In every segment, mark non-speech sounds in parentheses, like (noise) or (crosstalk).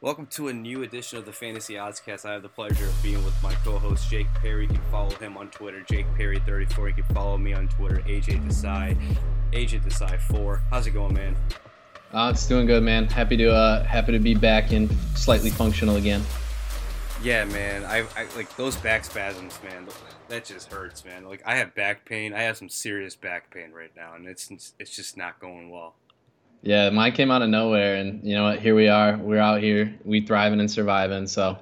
Welcome to a new edition of the Fantasy Oddscast. I have the pleasure of being with my co-host Jake Perry. You can follow him on Twitter, Jake Perry34. You can follow me on Twitter, AJ Desai, AJ Desai4. How's it going, man? Uh, it's doing good, man. Happy to uh, happy to be back and slightly functional again. Yeah, man. I, I like those back spasms, man. That just hurts, man. Like I have back pain. I have some serious back pain right now, and it's it's just not going well. Yeah, mine came out of nowhere, and you know what? Here we are. We're out here. We thriving and surviving. So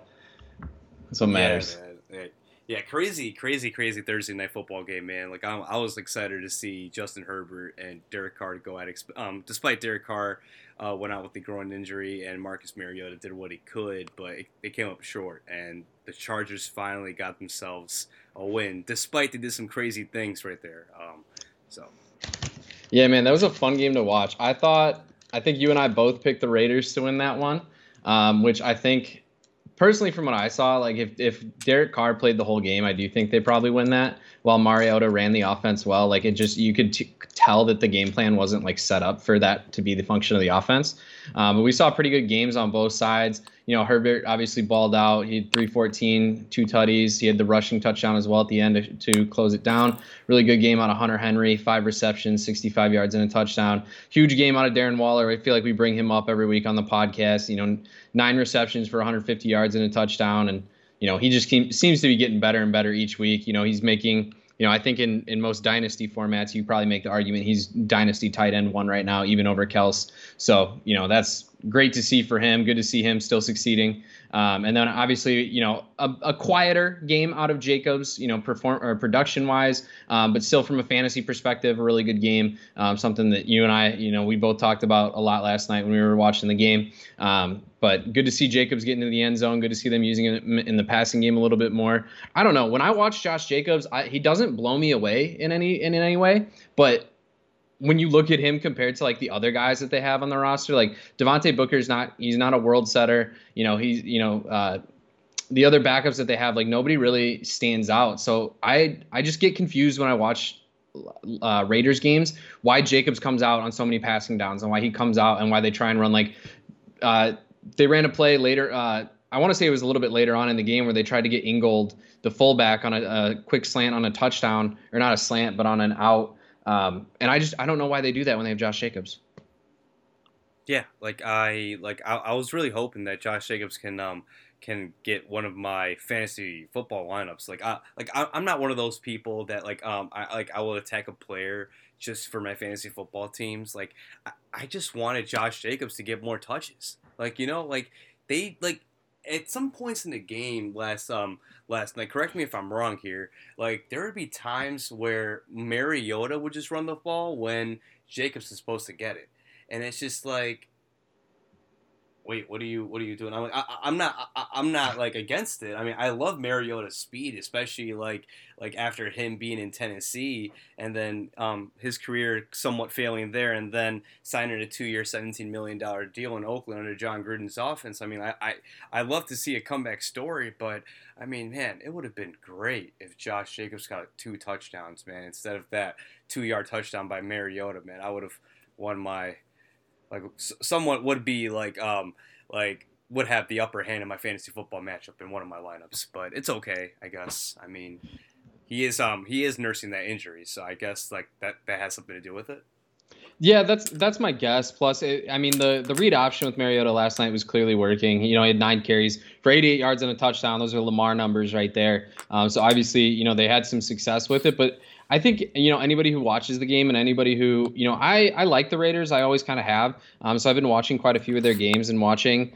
that's what matters. Yeah, yeah, crazy, crazy, crazy Thursday night football game, man. Like I'm, i was excited to see Justin Herbert and Derek Carr go at. Um, despite Derek Carr uh, went out with the groin injury, and Marcus Mariota did what he could, but it, it came up short. And the Chargers finally got themselves a win, despite they did some crazy things right there. Um, so yeah, man, that was a fun game to watch. I thought, I think you and I both picked the Raiders to win that one, um, which I think, personally, from what I saw, like if if Derek Carr played the whole game, I do think they probably win that. While Mariota ran the offense well, like it just you could t- tell that the game plan wasn't like set up for that to be the function of the offense. Um, but we saw pretty good games on both sides you know, Herbert obviously balled out. He had 314, two tutties. He had the rushing touchdown as well at the end to, close it down. Really good game out of Hunter Henry, five receptions, 65 yards and a touchdown. Huge game out of Darren Waller. I feel like we bring him up every week on the podcast. You know, nine receptions for 150 yards and a touchdown. And, you know, he just seems to be getting better and better each week. You know, he's making – you know, I think in, in most dynasty formats, you probably make the argument he's dynasty tight end one right now, even over Kels. So, you know, that's great to see for him. Good to see him still succeeding. Um, and then obviously, you know, a, a, quieter game out of Jacobs, you know, perform or production wise, um, but still from a fantasy perspective, a really good game. Um, something that you and I, you know, we both talked about a lot last night when we were watching the game. Um, but good to see Jacobs getting into the end zone. Good to see them using it in the passing game a little bit more. I don't know. When I watch Josh Jacobs, I, he doesn't blow me away in any in any way, but when you look at him compared to like the other guys that they have on the roster, like Devontae Booker's not he's not a world setter. You know, he's you know, uh, the other backups that they have, like nobody really stands out. So I I just get confused when I watch uh, Raiders games why Jacobs comes out on so many passing downs and why he comes out and why they try and run like uh, they ran a play later. Uh, I want to say it was a little bit later on in the game where they tried to get Ingold, the fullback, on a, a quick slant on a touchdown, or not a slant, but on an out um, and I just I don't know why they do that when they have Josh Jacobs. Yeah, like I like I, I was really hoping that Josh Jacobs can um can get one of my fantasy football lineups. Like I like I, am not one of those people that like um I like I will attack a player just for my fantasy football teams. Like I, I just wanted Josh Jacobs to get more touches. Like you know like they like at some points in the game last um last night, correct me if I'm wrong here, like there would be times where Mariota would just run the ball when Jacobs is supposed to get it. And it's just like wait, what are you what are you doing? I'm like, I, am not I, am not like against it. I mean, I love Mariota's speed, especially like like after him being in Tennessee and then um, his career somewhat failing there, and then signing a two year, seventeen million dollar deal in Oakland under Jon Gruden's offense. I mean, I, I I love to see a comeback story, but I mean, man, it would have been great if Josh Jacobs got two touchdowns, man, instead of that two yard touchdown by Mariota, man. I would have won my like someone would be like um like would have the upper hand in my fantasy football matchup in one of my lineups, but it's okay, I guess. I mean, he is um he is nursing that injury, so I guess like that that has something to do with it. Yeah, that's that's my guess. Plus, it, I mean, the the read option with Mariota last night was clearly working. You know, he had nine carries for 88 yards and a touchdown. Those are Lamar numbers right there. Um, so obviously, you know, they had some success with it. But I think you know anybody who watches the game and anybody who you know I I like the Raiders. I always kind of have. Um, so I've been watching quite a few of their games and watching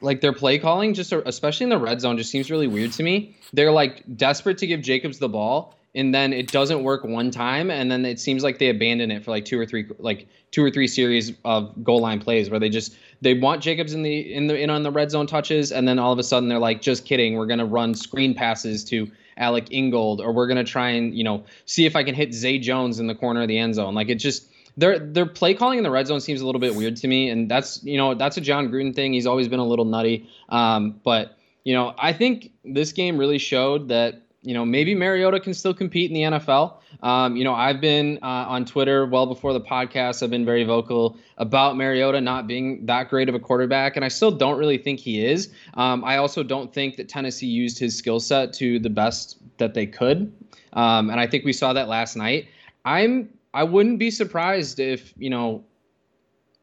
like their play calling, just especially in the red zone, just seems really weird to me. They're like desperate to give Jacobs the ball, and then it doesn't work one time, and then it seems like they abandon it for like two or three like two or three series of goal line plays where they just they want Jacobs in the in the in on the red zone touches, and then all of a sudden they're like, just kidding, we're gonna run screen passes to Alec Ingold, or we're gonna try and you know see if I can hit Zay Jones in the corner of the end zone. Like it just their their play calling in the red zone seems a little bit weird to me, and that's you know that's a Jon Gruden thing. He's always been a little nutty, um, but you know I think this game really showed that you know, maybe Mariota can still compete in the NFL. Um, you know, I've been uh, on Twitter well before the podcast. I've been very vocal about Mariota not being that great of a quarterback, and I still don't really think he is. Um, I also don't think that Tennessee used his skill set to the best that they could, um, and I think we saw that last night. I'm I wouldn't be surprised if you know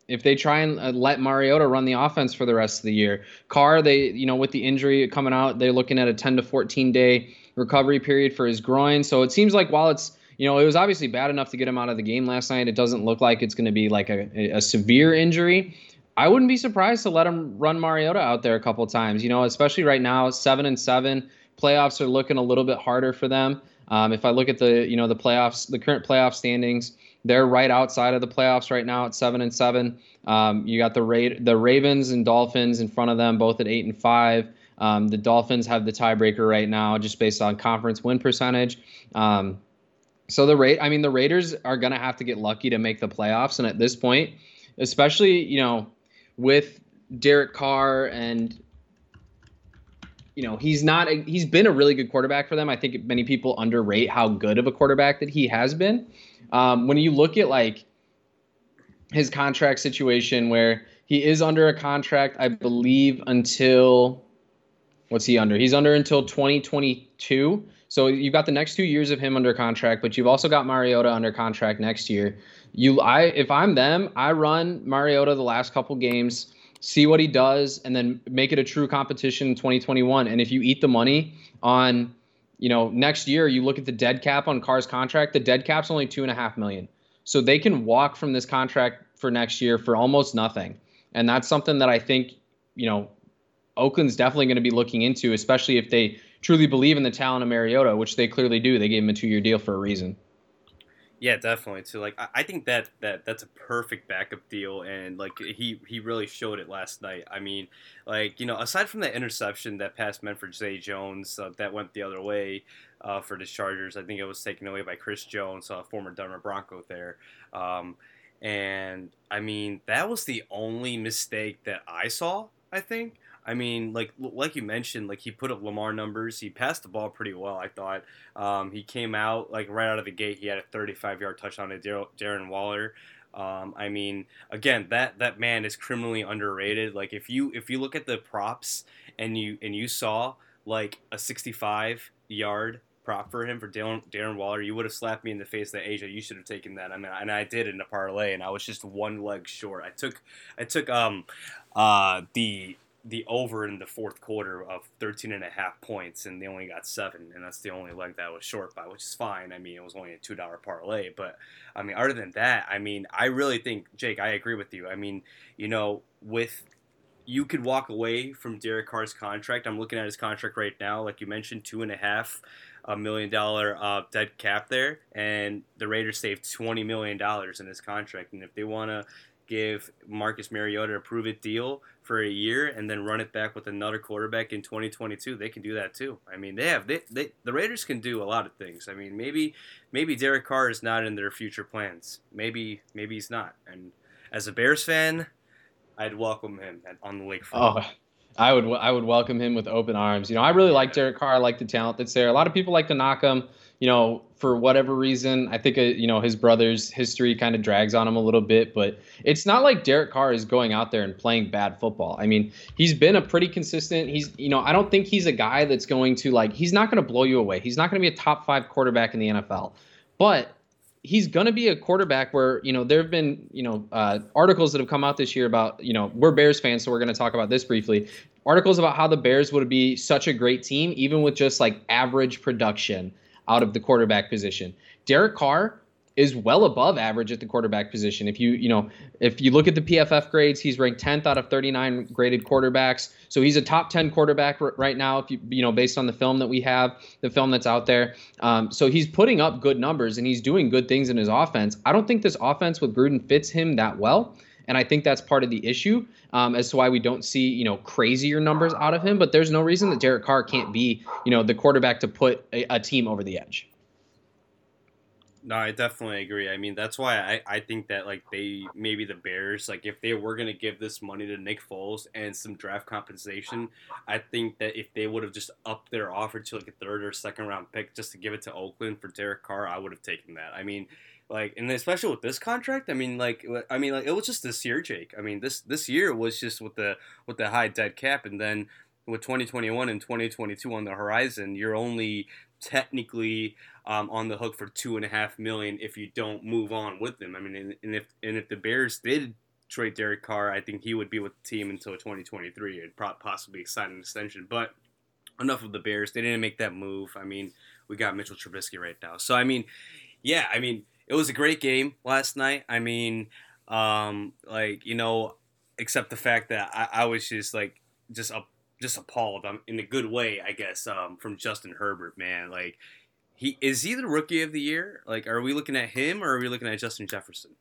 if they try and uh, let Mariota run the offense for the rest of the year. Carr, they you know with the injury coming out, they're looking at a 10 to 14 day recovery period for his groin. So it seems like while it's you know it was obviously bad enough to get him out of the game last night, it doesn't look like it's going to be like a, a severe injury. I wouldn't be surprised to let him run Mariota out there a couple times. You know, especially right now, seven and seven playoffs are looking a little bit harder for them. Um, if I look at the you know the playoffs, the current playoff standings, they're right outside of the playoffs right now at seven and seven. Um, you got the Ra- the Ravens and Dolphins in front of them, both at eight and five. Um, the Dolphins have the tiebreaker right now, just based on conference win percentage. Um, so the rate, I mean, the Raiders are going to have to get lucky to make the playoffs, and at this point, especially you know, with Derek Carr and you know he's not a, he's been a really good quarterback for them. I think many people underrate how good of a quarterback that he has been. Um, when you look at like his contract situation, where he is under a contract, I believe until what's he under? He's under until 2022. So you've got the next two years of him under contract, but you've also got Mariota under contract next year. You, I, if I'm them, I run Mariota the last couple games, see what he does, and then make it a true competition in 2021. And if you eat the money on, you know, next year, you look at the dead cap on Carr's contract. The dead cap's only two and a half million, so they can walk from this contract for next year for almost nothing. And that's something that I think, you know, Oakland's definitely going to be looking into, especially if they truly believe in the talent of Mariota, which they clearly do. They gave him a two-year deal for a reason. Yeah, definitely. So like I think that that that's a perfect backup deal and like he he really showed it last night. I mean, like, you know, aside from that interception that passed meant for Zay Jones uh, that went the other way uh, for the Chargers, I think it was taken away by Chris Jones, uh, former Denver Bronco there. Um, and I mean, that was the only mistake that I saw, I think. I mean, like like you mentioned, like he put up Lamar numbers. He passed the ball pretty well. I thought um, he came out like right out of the gate. He had a 35 yard touchdown to Darren Waller. Um, I mean, again, that that man is criminally underrated. Like if you if you look at the props and you and you saw like a 65 yard prop for him for Darren, Darren Waller, you would have slapped me in the face that Asia, you should have taken that. I mean, and I did in a parlay, and I was just one leg short. I took I took um uh the the over in the fourth quarter of 13 and a half points and they only got seven and that's the only leg that was short by which is fine. I mean it was only a two dollar parlay but i mean other than that i mean i really think jake i agree with you. I mean you know with you could walk away from derek carr's contract. I'm looking at his contract right now. Like you mentioned two and a half a million dollar uh, dead cap there and the raiders saved 20 million dollars in his contract and if they want to give Marcus Mariota a prove it deal for a year and then run it back with another quarterback in 2022. They can do that too. I mean, they have they, they the Raiders can do a lot of things. I mean, maybe maybe Derek Carr is not in their future plans. Maybe maybe he's not. And as a Bears fan, I'd welcome him on the lakefront. Oh, I would I would welcome him with open arms. You know, I really like Derek Carr. I like the talent that's there. A lot of people like to knock him you know, for whatever reason, I think uh, you know his brother's history kind of drags on him a little bit, but it's not like Derek Carr is going out there and playing bad football. I mean, he's been a pretty consistent. He's you know, I don't think he's a guy that's going to like he's not going to blow you away. He's not going to be a top 5 quarterback in the NFL. But he's going to be a quarterback where you know there have been you know uh, articles that have come out this year about you know we're Bears fans, so we're going to talk about this briefly. Articles about how the Bears would be such a great team even with just like average production out of the quarterback position. Derek Carr is well above average at the quarterback position. If you, you know, if you look at the PFF grades, he's ranked 10th out of 39 graded quarterbacks. So he's a top 10 quarterback r- right now. If you, you know, based on the film that we have, the film that's out there. Um, so he's putting up good numbers and he's doing good things in his offense. I don't think this offense with Gruden fits him that well. And I think that's part of the issue um, as to why we don't see, you know, crazier numbers out of him. But there's no reason that Derek Carr can't be, you know, the quarterback to put a, a team over the edge. No, I definitely agree. I mean, that's why I, I think that like they maybe the Bears like if they were gonna give this money to Nick Foles and some draft compensation, I think that if they would have just upped their offer to like a third or second round pick just to give it to Oakland for Derek Carr, I would have taken that. I mean, like and especially with this contract, I mean like I mean like it was just this year, Jake. I mean this this year was just with the with the high dead cap, and then with 2021 and 2022 on the horizon, you're only technically um, on the hook for two and a half million if you don't move on with them. I mean, and, and if and if the Bears did trade Derek Carr, I think he would be with the team until 2023 and possibly sign an extension. But enough of the Bears; they didn't make that move. I mean, we got Mitchell Trubisky right now, so I mean, yeah, I mean, it was a great game last night. I mean, um, like you know, except the fact that I, I was just like just up just appalled. I'm in a good way, I guess, um, from Justin Herbert, man. Like, he is he the rookie of the year? Like, are we looking at him or are we looking at Justin Jefferson?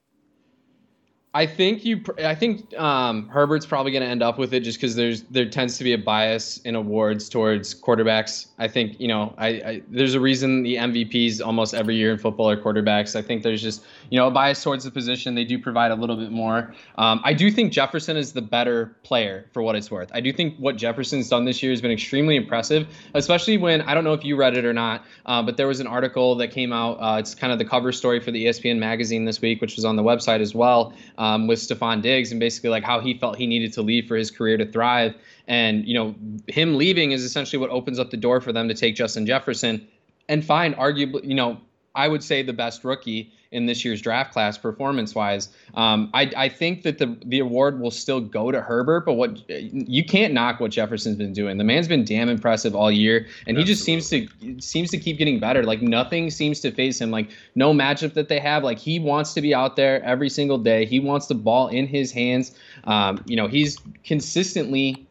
I think you. I think um, Herbert's probably going to end up with it just because there's there tends to be a bias in awards towards quarterbacks. I think you know I, I, there's a reason the MVPs almost every year in football are quarterbacks. I think there's just you know a bias towards the position. They do provide a little bit more. Um, I do think Jefferson is the better player for what it's worth. I do think what Jefferson's done this year has been extremely impressive, especially when I don't know if you read it or not, uh, but there was an article that came out. Uh, it's kind of the cover story for the ESPN magazine this week, which was on the website as well Um, with Stefon Diggs and basically like how he felt he needed to leave for his career to thrive. And, you know, him leaving is essentially what opens up the door for them to take Justin Jefferson and find arguably, you know, I would say the best rookie in this year's draft class performance wise. Um, I, I think that the the award will still go to Herbert, but what you can't knock what Jefferson's been doing. The man's been damn impressive all year, and Absolutely. he just seems to seems to keep getting better. Like nothing seems to face him. Like no matchup that they have. Like he wants to be out there every single day. He wants the ball in his hands. Um, you know, he's consistently,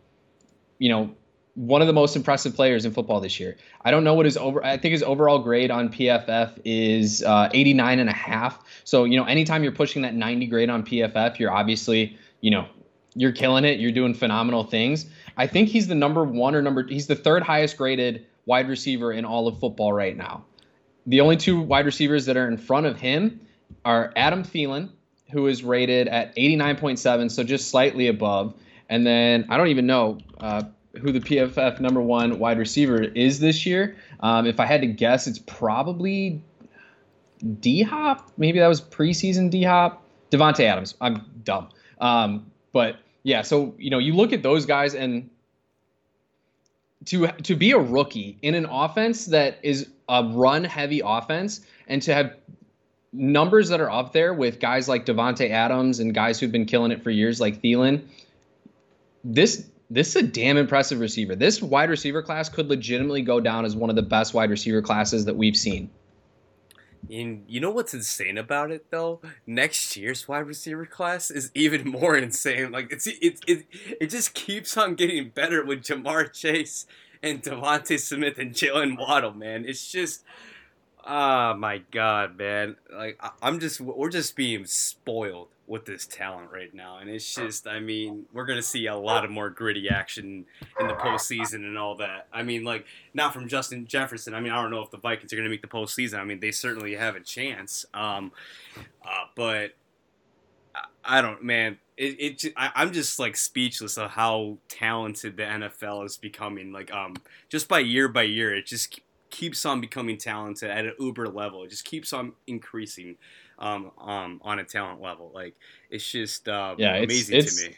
you know, one of the most impressive players in football this year. I don't know what his over. I think his overall grade on PFF is uh, 89 and a half. So you know, anytime you're pushing that 90 grade on PFF, you're obviously you know you're killing it. You're doing phenomenal things. I think he's the number one or number. He's the third highest graded wide receiver in all of football right now. The only two wide receivers that are in front of him are Adam Thielen, who is rated at 89.7, so just slightly above. And then I don't even know. Uh, who the PFF number one wide receiver is this year. Um, if I had to guess, it's probably D Hop. Maybe that was preseason D Hop. Davante Adams. I'm dumb. Um, but yeah, so you know, you look at those guys and to to be a rookie in an offense that is a run heavy offense and to have numbers that are up there with guys like Davante Adams and guys who've been killing it for years like Thielen. This this is a damn impressive receiver. This wide receiver class could legitimately go down as one of the best wide receiver classes that we've seen. And you know what's insane about it though? Next year's wide receiver class is even (laughs) more insane. Like it's it it, it just keeps on getting better with Ja'Marr Chase and DeVonta Smith and Jaylen Waddle, man. It's just oh my god, man. Like I'm just we're just being spoiled with this talent right now. And it's just, I mean, we're going to see a lot of more gritty action in the postseason and all that. I mean, like, not from Justin Jefferson. I mean, I don't know if the Vikings are going to make the postseason. I mean, they certainly have a chance. Um, uh, but I, I don't, man. It, it I, I'm just like speechless of how talented the NFL is becoming. Like, um, just by year by year, it just keeps on becoming talented at an uber level. It just keeps on increasing um, um, on a talent level. Like it's just uh, yeah, amazing it's, it's, to me.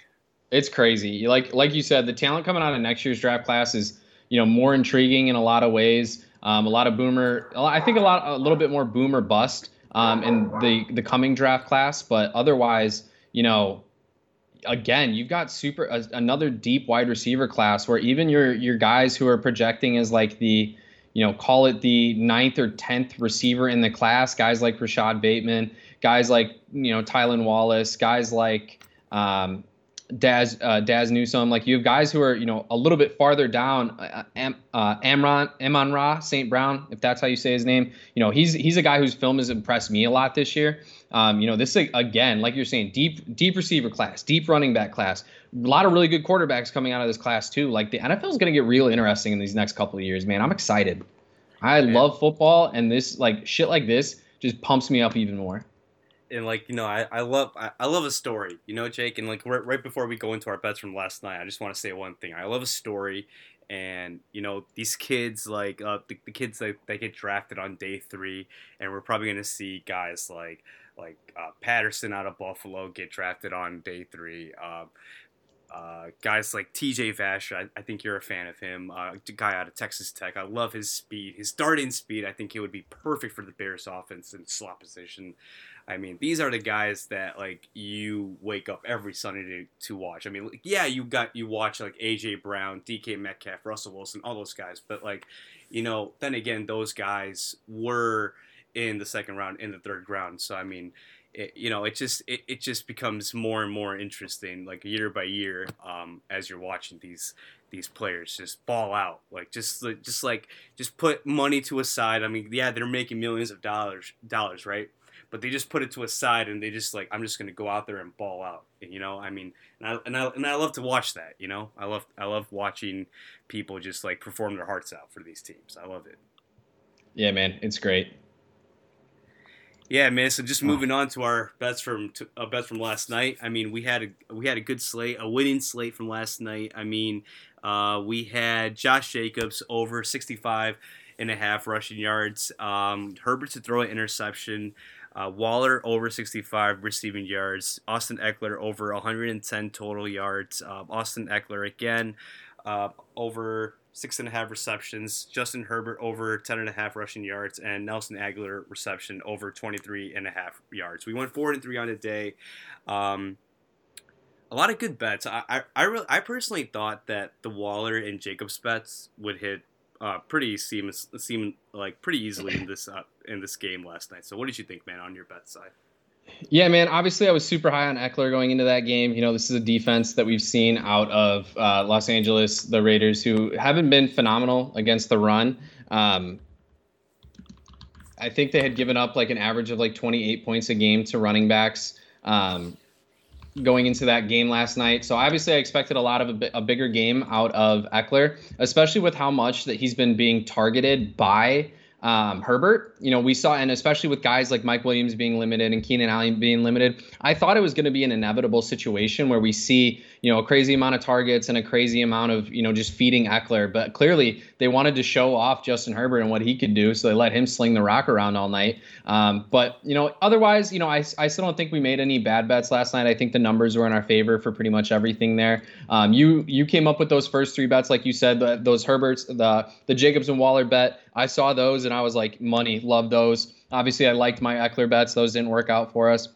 It's crazy. Like like you said, the talent coming out of next year's draft class is you know more intriguing in a lot of ways. Um, a lot of boomer. I think a lot a little bit more boomer bust um, in the the coming draft class, but otherwise, you know, again, you've got super uh, another deep wide receiver class where even your your guys who are projecting as like the you know, call it the ninth or tenth receiver in the class. Guys like Rashod Bateman, guys like you know Tylan Wallace, guys like um, Dazz uh, Dazz Newsome. Like you have guys who are you know a little bit farther down. Uh, Am, uh, Amron Amon Ra St. Brown, if that's how you say his name. You know he's he's a guy whose film has impressed me a lot this year. Um, you know this again, like you're saying, deep deep receiver class, deep running back class. A lot of really good quarterbacks coming out of this class too. Like the NFL is going to get real interesting in these next couple of years, man. I'm excited. I man. love football, and this like shit like this just pumps me up even more. And like you know, I, I love I, I love a story, you know, Jake. And like right, right before we go into our bets from last night, I just want to say one thing. I love a story, and you know these kids like uh, the, the kids that, that get drafted on day three, and we're probably gonna see guys like like uh, Patterson out of Buffalo get drafted on day three. Uh, uh, guys like TJ Vasher, I, I, think you're a fan of him. Uh, guy out of Texas Tech, I love his speed, his starting speed. I think he would be perfect for the Bears offense in slot position. I mean, these are the guys that like you wake up every Sunday to, to watch. I mean, like, yeah, you got you watch like AJ Brown, DK Metcalf, Russell Wilson, all those guys, but like, you know, then again, those guys were in the second round, in the third round. So I mean, it, you know, it just it, it just becomes more and more interesting, like year by year, um, as you're watching these these players just ball out, like just just like just put money to a side. I mean, yeah, they're making millions of dollars dollars, right? But they just put it to a side and they just like I'm just gonna go out there and ball out. You know, I mean, and I and I and I love to watch that. You know, I love I love watching people just like perform their hearts out for these teams. I love it. Yeah, man, it's great. Yeah, man. So just moving on to our bets from uh, bets from last night. I mean, we had a we had a good slate, a winning slate from last night. I mean, uh, we had Josh Jacobs over 65 and a half rushing yards. Um, Herbert to throw an interception. Uh, Waller over 65 receiving yards. Austin Ekeler over 110 total yards. Uh, Austin Ekeler again uh, over six and a half receptions. Justin Herbert over 10 and a half rushing yards, and Nelson Agholor reception over 23 and a half yards. We went four and three on the day. Um, a lot of good bets. I I I, really, I personally thought that the Waller and Jacobs bets would hit uh, pretty seem seem like pretty easily in this uh, in this game last night. So what did you think, man, on your bet side? Yeah, man. Obviously, I was super high on Ekeler going into that game. You know, this is a defense that we've seen out of uh, Los Angeles, the Raiders, who haven't been phenomenal against the run. Um, I think they had given up like an average of like 28 points a game to running backs um, going into that game last night. So obviously, I expected a lot of a, a bigger game out of Ekeler, especially with how much that he's been being targeted by um, Herbert. You know, we saw, and especially with guys like Mike Williams being limited and Keenan Allen being limited, I thought it was going to be an inevitable situation where we see, you know, a crazy amount of targets and a crazy amount of, you know, just feeding Ekeler. But clearly, they wanted to show off Justin Herbert and what he could do, so they let him sling the rock around all night. Um, but you know, otherwise, you know, I, I still don't think we made any bad bets last night. I think the numbers were in our favor for pretty much everything there. Um, you you came up with those first three bets, like you said, the, those Herberts, the the Jacobs and Waller bet. I saw those and I was like, money, love those. Obviously, I liked my Ekeler bets; those didn't work out for us.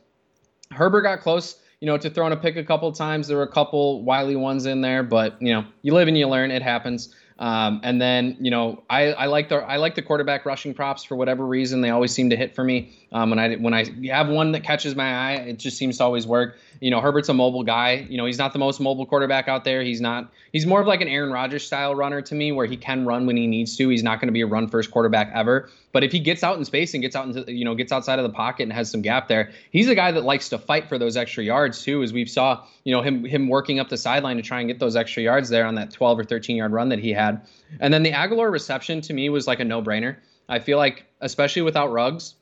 Herbert got close you know, to throwing a pick a couple times. There were a couple wily ones in there, but you know, you live and you learn. It happens. Um, and then you know I, I like the I like the quarterback rushing props for whatever reason they always seem to hit for me. Um, when I when I have one that catches my eye, it just seems to always work. You know Herbert's a mobile guy. You know he's not the most mobile quarterback out there. He's not. He's more of like an Aaron Rodgers style runner to me, where he can run when he needs to. He's not going to be a run first quarterback ever. But if he gets out in space and gets out into you know gets outside of the pocket and has some gap there, he's a guy that likes to fight for those extra yards too. As we've saw, you know him him working up the sideline to try and get those extra yards there on that 12 or 13 yard run that he had. And then the Agholor reception to me was like a no brainer. I feel like especially without Ruggs,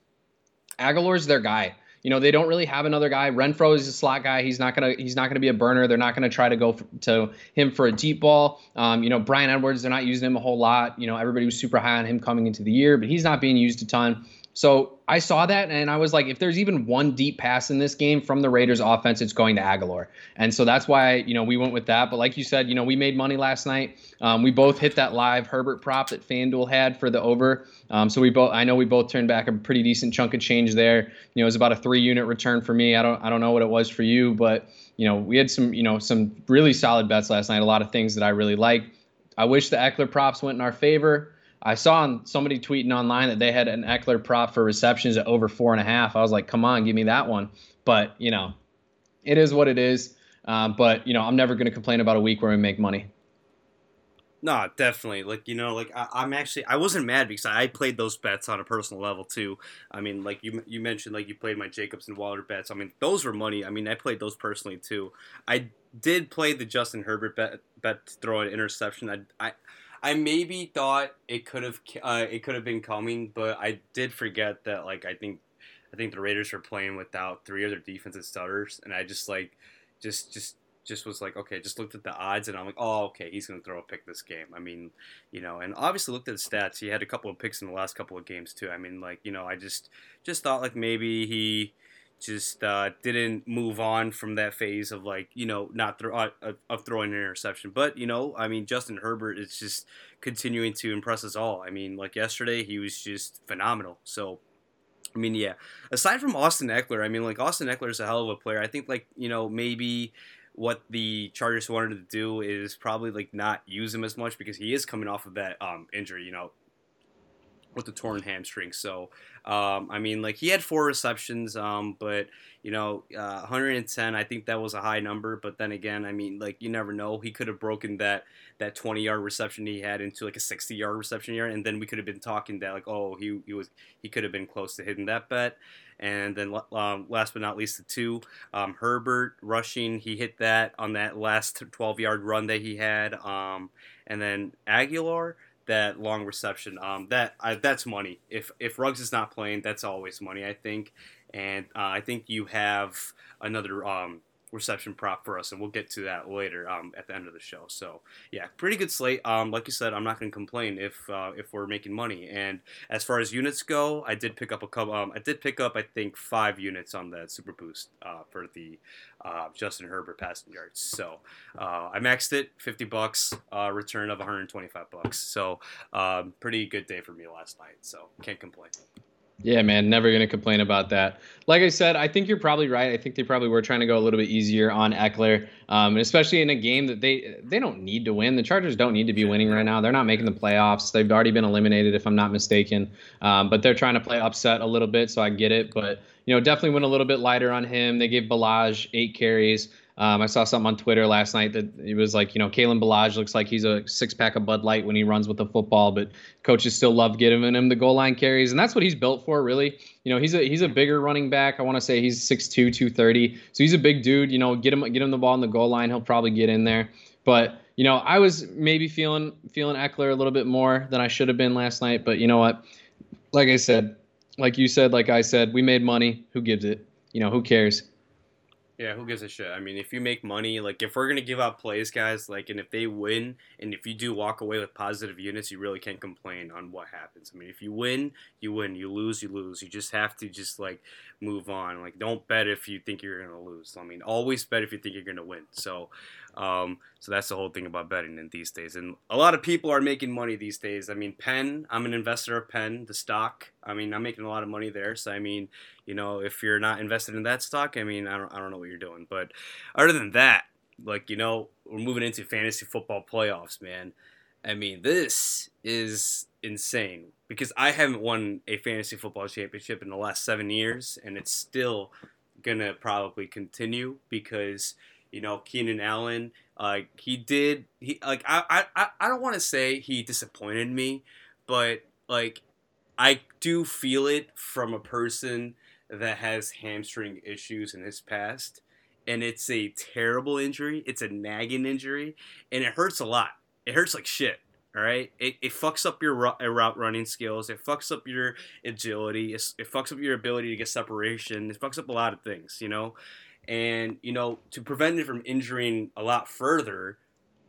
Agholor's their guy. You know, they don't really have another guy. Renfrow is a slot guy. He's not gonna he's not gonna be a burner. They're not gonna try to go f- to him for a deep ball. Um, you know, Bryan Edwards, they're not using him a whole lot. You know, everybody was super high on him coming into the year, but he's not being used a ton. So I saw that and I was like, if there's even one deep pass in this game from the Raiders offense, it's going to Agholor. And so that's why, you know, we went with that. But like you said, you know, we made money last night. Um, we both hit that live Herbert prop that FanDuel had for the over. Um, so we both, I know we both turned back a pretty decent chunk of change there. You know, it was about a three unit return for me. I don't, I don't know what it was for you, but you know, we had some, you know, some really solid bets last night. A lot of things that I really like. I wish the Ekeler props went in our favor. I saw somebody tweeting online that they had an Ekeler prop for receptions at over four and a half. I was like, come on, give me that one. But you know, it is what it is. Um, but you know, I'm never going to complain about a week where we make money. No, definitely. Like you know, like I, am actually I wasn't mad because I played those bets on a personal level too. I mean, like you you mentioned, like you played my Jacobs and Waller bets. I mean, those were money. I mean, I played those personally too. I did play the Justin Herbert bet bet to throw an interception. I I I maybe thought it could have uh, it could have been coming, but I did forget that like I think I think the Raiders were playing without three of their defensive starters, and I just like, just just just was like, okay, just looked at the odds, and I'm like, oh, okay, he's to throw a pick this game. I mean, you know, and obviously looked at the stats. He had a couple of picks in the last couple of games too. I mean, like, you know, I just just thought like maybe he just uh, didn't move on from that phase of like you know not throw uh, of throwing an interception. But you know, I mean, Justin Herbert is just continuing to impress us all. I mean, like yesterday, he was just phenomenal. So. I mean, yeah. Aside from Austin Ekeler, I mean, like Austin Ekeler is a hell of a player. I think, like you know, maybe what the Chargers wanted to do is probably like not use him as much because he is coming off of that um, injury, you know, with the torn hamstring. So, um, I mean, like he had four receptions, um, but you know, uh, 110. I think that was a high number. But then again, I mean, like you never know. He could have broken that that 20 yard reception he had into like a 60 yard reception yard, and then we could have been talking that like, oh, he he was he could have been close to hitting that bet. And then um, last but not least, the two um, Herbert rushing, he hit that on that last 12 yard run that he had. Um, and then Agholor, that long reception, um, that uh, that's money. If if Ruggs is not playing, that's always money, I think. And uh, I think you have another um, reception prop for us, and we'll get to that later um, at the end of the show. So yeah, pretty good slate. Um, like you said, I'm not going to complain if uh, if we're making money. And as far as units go, I did pick up a couple. Um, I did pick up I think five units on that Super Boost uh, for the uh, Justin Herbert passing yards. So uh, I maxed it, 50 bucks, uh, return of 125 bucks. So um, pretty good day for me last night. So can't complain. Yeah, man, never going to complain about that. Like I said, I think you're probably right. I think they probably were trying to go a little bit easier on Ekeler, um, and especially in a game that they they don't need to win. The Chargers don't need to be winning right now. They're not making the playoffs. They've already been eliminated, if I'm not mistaken. Um, but they're trying to play upset a little bit, so I get it. But you know, definitely went a little bit lighter on him. They gave Ballage eight carries. Um, I saw something on Twitter last night that it was like, you know, Kalen Ballage looks like he's a six pack of Bud Light when he runs with the football, but coaches still love giving him the goal line carries, and that's what he's built for, really. You know, he's a he's a bigger running back. I want to say he's 6'2", 230, so he's a big dude. You know, get him get him the ball in the goal line, he'll probably get in there. But you know, I was maybe feeling feeling Ekeler a little bit more than I should have been last night. But you know what? Like I said, like you said, like I said, we made money. Who gives it? You know, who cares? Yeah, who gives a shit? I mean, if you make money, like if we're gonna give out plays, guys, like, and if they win, and if you do walk away with positive units, you really can't complain on what happens. I mean, if you win, you win. You lose, you lose. You just have to just like move on. Like, don't bet if you think you're gonna lose. I mean, always bet if you think you're gonna win. So, um, so that's the whole thing about betting in these days. And a lot of people are making money these days. I mean, Penn, I'm an investor of Penn, the stock. I mean, I'm making a lot of money there. So, I mean, you know, if you're not invested in that stock, I mean, I don't, I don't know what you're doing. But other than that, like, you know, we're moving into fantasy football playoffs, man. I mean, this is insane because I haven't won a fantasy football championship in the last seven years, and it's still gonna probably continue because you know, Keenan Allen, uh, he did he like I I I don't want to say he disappointed me, but like I do feel it from a person that has hamstring issues in his past, and it's a terrible injury. It's a nagging injury, and it hurts a lot. It hurts like shit. All right, it, it fucks up your route running skills. It fucks up your agility. It, it fucks up your ability to get separation. It fucks up a lot of things, you know. And, you know, to prevent him from injuring a lot further,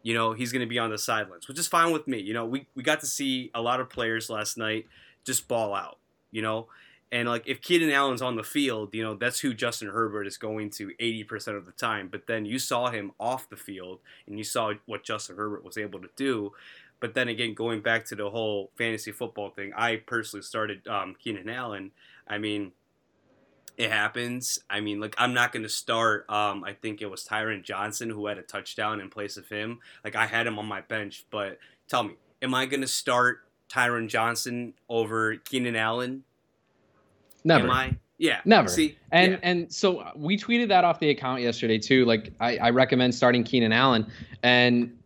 you know, he's going to be on the sidelines, which is fine with me. You know, we, we got to see a lot of players last night just ball out, you know. And, like, if Keenan Allen's on the field, you know, that's who Justin Herbert is going to 80% of the time. But then you saw him off the field and you saw what Justin Herbert was able to do. But then again, going back to the whole fantasy football thing, I personally started um, Keenan Allen. I mean, it happens. I mean, like I'm not going to start. Um, I think it was Tyron Johnson who had a touchdown in place of him. Like I had him on my bench, but tell me, am I going to start Tyron Johnson over Keenan Allen? Never. Am I? Yeah. Never. See, and yeah. and so we tweeted that off the account yesterday too. Like I, I recommend starting Keenan Allen, and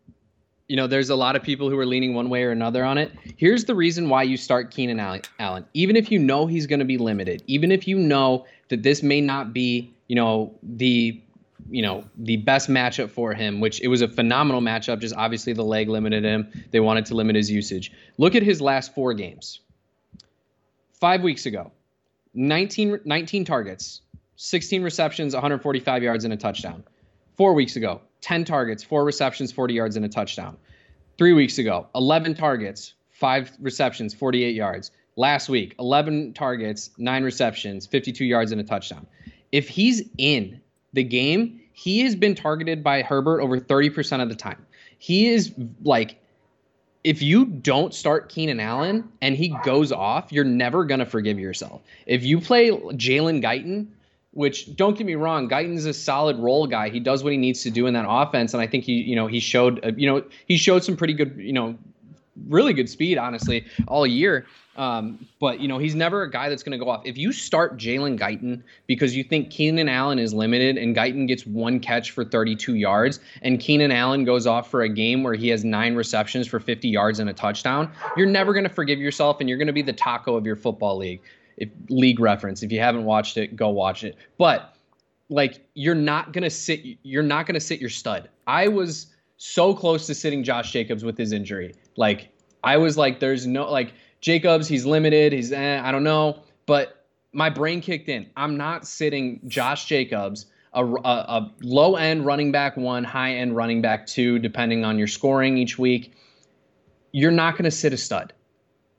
you know, there's a lot of people who are leaning one way or another on it. Here's the reason why you start Keenan Allen. Even if you know he's going to be limited, even if you know that this may not be, you know, the you know the best matchup for him which it was a phenomenal matchup just obviously the leg limited him they wanted to limit his usage look at his last four games five weeks ago 19, 19 targets, 16 receptions, 145 yards, and a touchdown. Four weeks ago, 10 targets, four receptions, 40 yards, and a touchdown. Three weeks ago, 11 targets, five receptions, 48 yards. Last week, 11 targets, nine receptions, 52 yards, and a touchdown. If he's in the game, he has been targeted by Herbert over 30% of the time. He is like, if you don't start Keenan Allen and he goes off, you're never going to forgive yourself. If you play Jalen Guyton, which don't get me wrong, Guyton's a solid role guy. He does what he needs to do in that offense, and I think he, you know, he showed, uh, you know, he showed some pretty good, you know, really good speed, honestly, all year. Um, but you know, he's never a guy that's going to go off. If you start Jalen Guyton because you think Keenan Allen is limited and Guyton gets one catch for 32 yards, and Keenan Allen goes off for a game where he has nine receptions for 50 yards and a touchdown, you're never going to forgive yourself, and you're going to be the taco of your football league. If league reference, if you haven't watched it, go watch it. But like, you're not to sit. You're not to sit your stud. I was so close to sitting Josh Jacobs with his injury. Like, I was like, there's no like Jacobs, he's limited. He's eh, I don't know, but my brain kicked in. I'm not sitting Josh Jacobs, a, a, a low end running back one, high end running back two, depending on your scoring each week. You're not to sit a stud.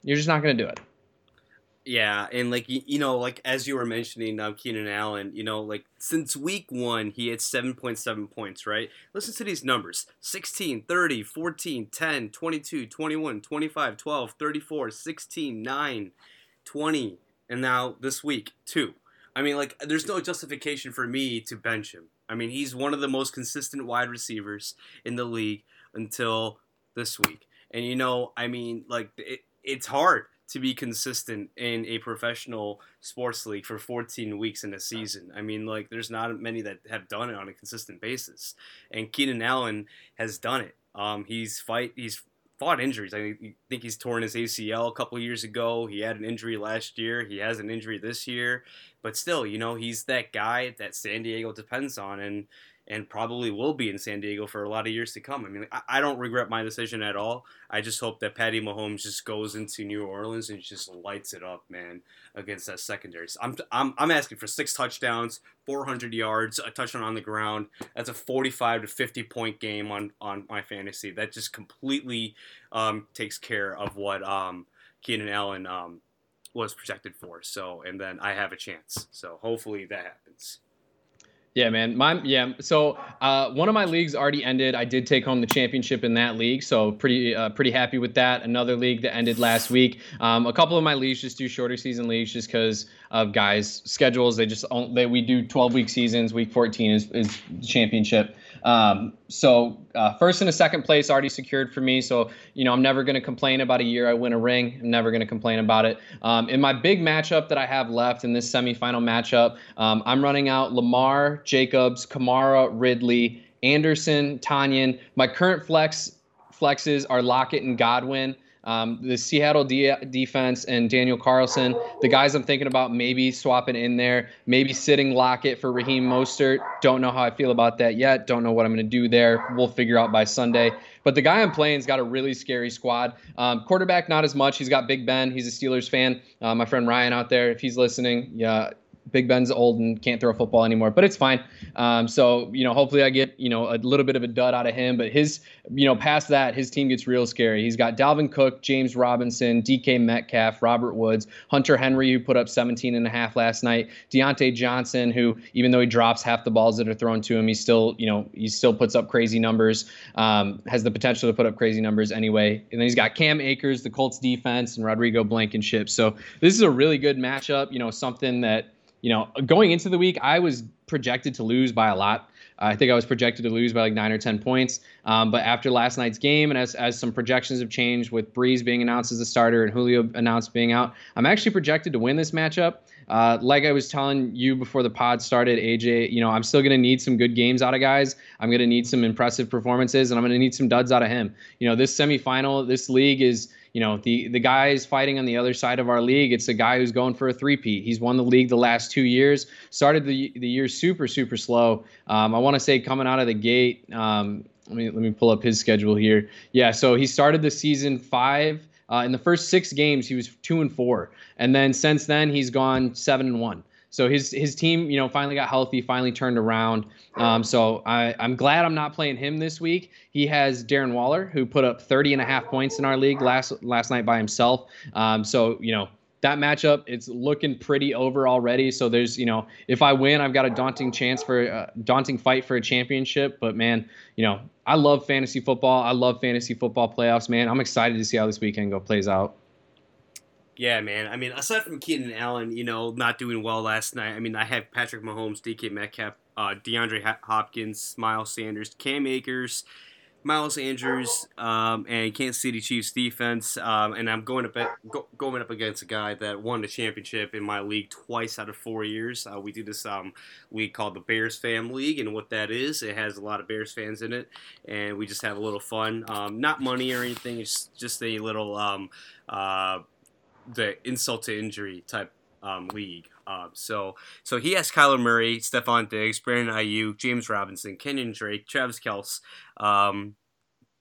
You're just not to do it. Yeah, and like you, you know, like as you were mentioning, um, Keenan Allen, you know, like since week one, he had 7.7 points, right? Listen to these numbers 16, 30, 14, 10, 22, 21, 25, 12, 34, 16, 9, 20, and now this week, 2. I mean, like, there's no justification for me to bench him. I mean, he's one of the most consistent wide receivers in the league until this week. And, you know, I mean, like, it, it's hard to be consistent in a professional sports league for 14 weeks in a season. I mean, like, there's not many that have done it on a consistent basis, and Keenan Allen has done it. Um, he's fight he's fought injuries. I think he's torn his ACL a couple years ago. He had an injury last year. He has an injury this year, but still, you know, he's that guy that San Diego depends on, and and probably will be in San Diego for a lot of years to come. I mean, I, don't regret my decision at all. I just hope that Patty Mahomes just goes into New Orleans and just lights it up, man, against that secondary. So I'm, I'm, I'm asking for six touchdowns, 400 yards, a touchdown on the ground. That's a 45 to 50 point game on, on my fantasy. That just completely um, takes care of what um, Keenan Allen um, was projected for. So, and then I have a chance. So hopefully that happens. Yeah, man. My yeah. So uh, one of my leagues already ended. I did take home the championship in that league, so pretty uh, pretty happy with that. Another league that ended last week. Um, a couple of my leagues just do shorter season leagues, just because of guys' schedules. They just they we do 12 week seasons. Week 14 is is championship. Um, so uh, first and a second place already secured for me. So you know I'm never going to complain about a year I win a ring. I'm never going to complain about it. Um, in my big matchup that I have left in this semifinal matchup, um, I'm running out Lamar, Jacobs, Kamara, Ridley, Anderson, Tonyan. My current flex flexes are Lockett and Godwin. Um, the Seattle de- defense and Daniel Carlson, the guys I'm thinking about maybe swapping in there, maybe sitting Lockett for Raheem Mostert. Don't know how I feel about that yet. Don't know what I'm going to do there. We'll figure out by Sunday. But the guy I'm playing's got a really scary squad. Um, quarterback, not as much. He's got Big Ben. He's a Steelers fan. Uh, my friend Ryan out there, if he's listening, yeah, Big Ben's old and can't throw a football anymore, but it's fine. Um, so you know, hopefully I get you know a little bit of a dud out of him. But his you know past that, his team gets real scary. He's got Dalvin Cook, James Robinson, DK Metcalf, Robert Woods, Hunter Henry, who put up 17 and a half last night, Diontae Johnson, who even though he drops half the balls that are thrown to him, he still you know he still puts up crazy numbers. Um, has the potential to put up crazy numbers anyway. And then he's got Cam Akers, the Colts defense, and Rodrigo Blankenship. So this is a really good matchup. You know, something that you know, going into the week, I was projected to lose by a lot. I think I was projected to lose by like nine or ten points. Um, but after last night's game, and as, as some projections have changed with Brees being announced as a starter and Julio announced being out, I'm actually projected to win this matchup. Uh, like I was telling you before the pod started, AJ, you know, I'm still going to need some good games out of guys. I'm going to need some impressive performances, and I'm going to need some duds out of him. You know, this semifinal, this league is you know the the guys fighting on the other side of our league. It's a guy who's going for a three-peat. He's won the league the last two years. Started the the year super super slow. Um, i want to say coming out of the gate um, let me let me pull up his schedule here. Yeah so he started the season five Uh, in the first six games, he was two and four, and then since then he's gone seven and one. So his his team, you know, finally got healthy, finally turned around. Um, so I, I'm glad I'm not playing him this week. He has Darren Waller, who put up 30 and a half points in our league last last night by himself. Um, so you know that matchup it's looking pretty over already so there's you know if i win i've got a daunting chance for a daunting fight for a championship but man you know i love fantasy football i love fantasy football playoffs man i'm excited to see how this weekend go plays out yeah, man. I mean, aside from Keenan Allen, you know, not doing well last night. I mean, I have Patrick Mahomes, DK Metcalf, uh, DeAndre Hopkins, Miles Sanders, Cam Akers, Miles Andrews um, and Kansas City Chiefs defense, um, and I'm going up go, going up against a guy that won the championship in my league twice out of four years. Uh, we do this um, league called the Bears Fan League, and what that is, it has a lot of Bears fans in it, and we just have a little fun. Um, not money or anything; it's just a little um, uh, the insult to injury type um, league. Uh, so so he has Kyler Murray, Stefon Diggs, Brandon Aiyuk, James Robinson, Kenyon Drake, Travis Kelce, um,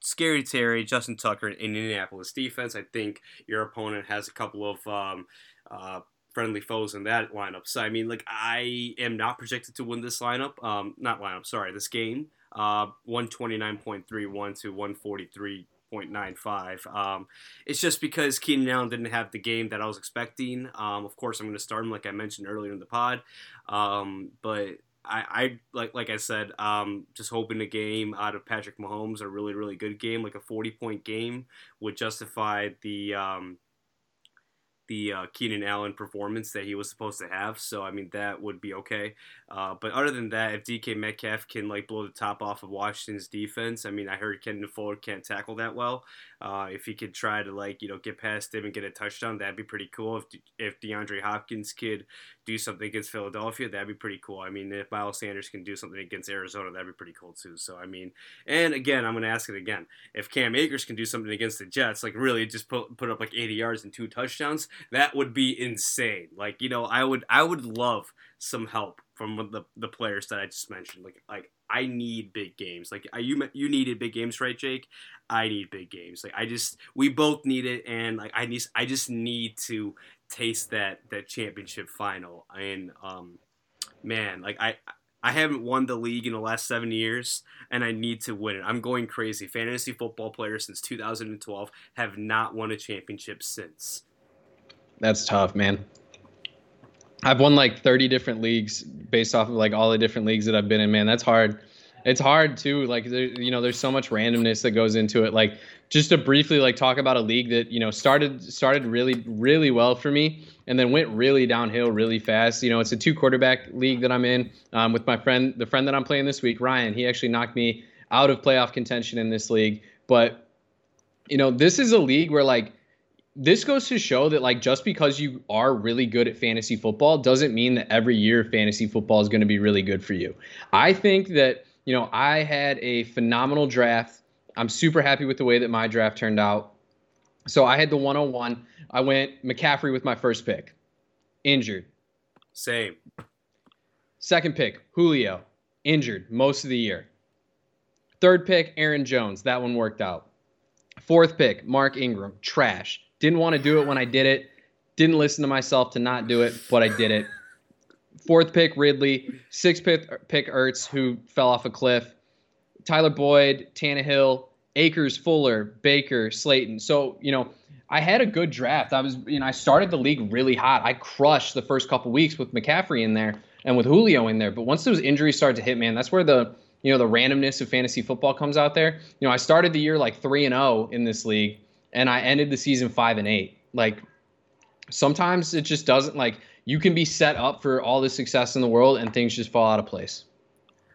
Scary Terry, Justin Tucker, in Indianapolis defense. I think your opponent has a couple of um, uh, friendly foes in that lineup. So I mean, like I am not projected to win this lineup. Um, not lineup, sorry, this game. Uh, 129.31 to 143 0.95. Um, it's just because Keenan Allen didn't have the game that I was expecting. Um, of course, I'm going to start him like I mentioned earlier in the pod, um, but I, I, like like I said, um, just hoping a game out of Patrick Mahomes, a really really good game, like a 40 point game, would justify the um, the uh, Keenan Allen performance that he was supposed to have. So I mean that would be okay. Uh, but other than that, if DK Metcalf can like blow the top off of Washington's defense, I mean I heard Kendall Fuller can't tackle that well. Uh, if he could try to like you know get past him and get a touchdown, that'd be pretty cool. If if DeAndre Hopkins could do something against Philadelphia, that'd be pretty cool. I mean if Miles Sanders can do something against Arizona, that'd be pretty cool too. So I mean, and again I'm gonna ask it again. If Cam Akers can do something against the Jets, like really just put put up like 80 yards and two touchdowns, that would be insane. Like you know I would I would love some help from the the players that I just mentioned. Like like I need big games. Like I, you you needed big games, right, Jake? I need big games. Like I just we both need it, and like I need I just need to taste that that championship final. And um, man, like I. I haven't won the league in the last seven years, and I need to win it. I'm going crazy. Fantasy football players since 2012 have not won a championship since. That's tough, man. I've won like 30 different leagues based off of like all the different leagues that I've been in. Man, that's hard. It's hard too. Like there, you know, there's so much randomness that goes into it. Like just to briefly like talk about a league that you know started started really really well for me and then went really downhill really fast. You know, it's a two quarterback league that I'm in um, with my friend, the friend that I'm playing this week, Ryan. He actually knocked me out of playoff contention in this league. But you know, this is a league where like this goes to show that like just because you are really good at fantasy football doesn't mean that every year fantasy football is going to be really good for you. I think that, you know, I had a phenomenal draft. I'm super happy with the way that my draft turned out. So I had the 101. I went McCaffrey with my first pick. Injured. Same. Second pick, Julio. Injured most of the year. Third pick, Aaron Jones. That one worked out. Fourth pick, Mark Ingram. Trash. Didn't want to do it when I did it. Didn't listen to myself to not do it, but I did it. Fourth pick, Ridley. Sixth pick, pick Ertz, who fell off a cliff. Tyler Boyd, Tannehill, Akers, Fuller, Baker, Slayton. So, you know, I had a good draft. I was, you know, I started the league really hot. I crushed the first couple weeks with McCaffrey in there and with Julio in there. But once those injuries started to hit, man, that's where the, you know, the randomness of fantasy football comes out there. You know, I started the year like 3 and 0 in this league and I ended the season five and eight. Like sometimes it just doesn't like you can be set up for all the success in the world and things just fall out of place.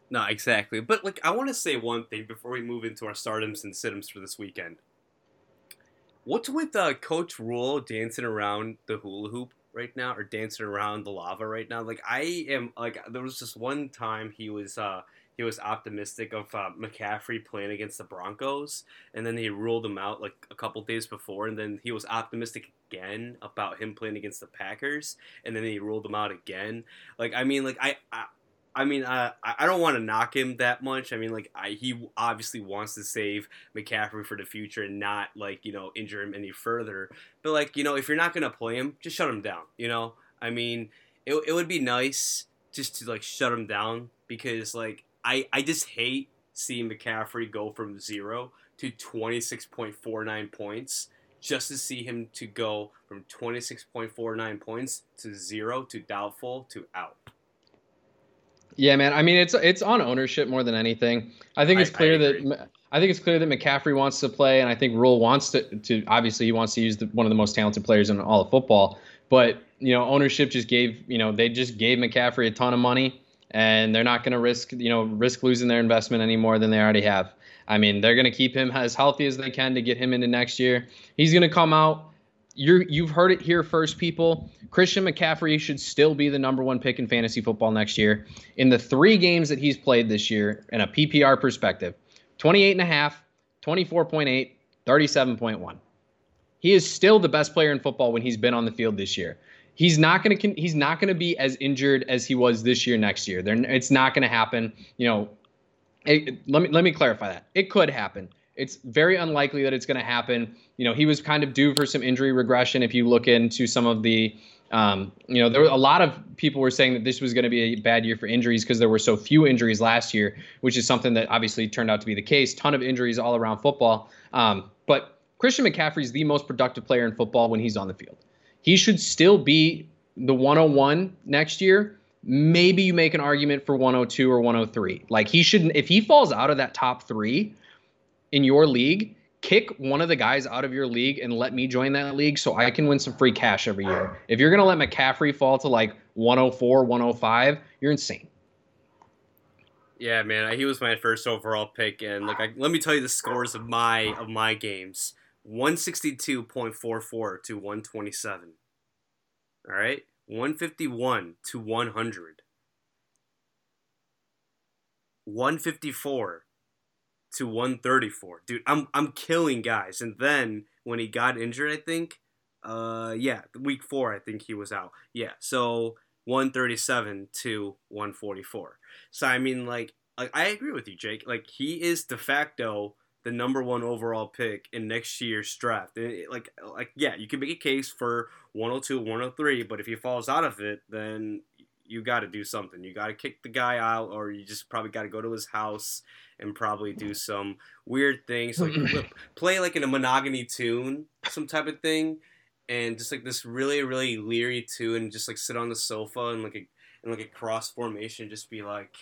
No, exactly. But like I want to say one thing before we move into our stardoms and situms for this weekend. What's with uh, Coach Rhule dancing around the hula hoop right now, or dancing around the lava right now? Like I am like there was just one time he was uh, he was optimistic of uh, McCaffrey playing against the Broncos, and then he ruled him out like a couple days before, and then he was optimistic again about him playing against the Packers, and then he ruled him out again. Like I mean, like I, I I mean, uh, I don't want to knock him that much. I mean, like, I, he obviously wants to save McCaffrey for the future and not like you know injure him any further. But like, you know, if you're not gonna play him, just shut him down. You know, I mean, it it would be nice just to like shut him down because like I I just hate seeing McCaffrey go from zero to 26.49 points just to see him to go from 26.49 points to zero to doubtful to out. Yeah, man. I mean, it's it's on ownership more than anything. I think it's clear I that I think it's clear that McCaffrey wants to play, and I think Rhule wants to. To obviously, he wants to use the, one of the most talented players in all of football. But you know, ownership just gave you know they just gave McCaffrey a ton of money, and they're not going to risk you know risk losing their investment any more than they already have. I mean, they're going to keep him as healthy as they can to get him into next year. He's going to come out. You're, you've heard it here first, people. Christian McCaffrey should still be the number one pick in fantasy football next year. In the three games that he's played this year, in a PPR perspective, 28.5, 24.8, 37.1. He is still the best player in football when he's been on the field this year. He's not going to he's not going to be as injured as he was this year next year. They're, it's not going to happen. You know, it, let me let me clarify that. It could happen. It's very unlikely that it's going to happen. You know, he was kind of due for some injury regression. If you look into some of the, um, you know, there were a lot of people were saying that this was going to be a bad year for injuries because there were so few injuries last year, which is something that obviously turned out to be the case. Ton of injuries all around football. Um, but Christian McCaffrey is the most productive player in football when he's on the field. He should still be the 101 next year maybe you make an argument for 102 or 103. Like he shouldn't if he falls out of that top 3 in your league, kick one of the guys out of your league and let me join that league so I can win some free cash every year. If you're going to let McCaffrey fall to like 104, 105, you're insane. Yeah, man, he was my first overall pick, and like, I, let me tell you the scores of my of my games: one sixty two point four four to one twenty seven. All right, 151 to 100. 154 to 134. Dude, I'm I'm killing guys. And then when he got injured, I think uh yeah, week 4 I think he was out. Yeah. So 137 to 144. So I mean like like I agree with you, Jake. Like he is de facto the number one overall pick in next year's draft. And it, like, like yeah, you can make a case for 102, 103, but if he falls out of it, then you got to do something. You got to kick the guy out, or you just probably got to go to his house and probably do some weird things, (laughs) like play like in a monogamy tune, some type of thing, and just like this really, really leery tune, and just like sit on the sofa and like a in like a cross formation, just be like,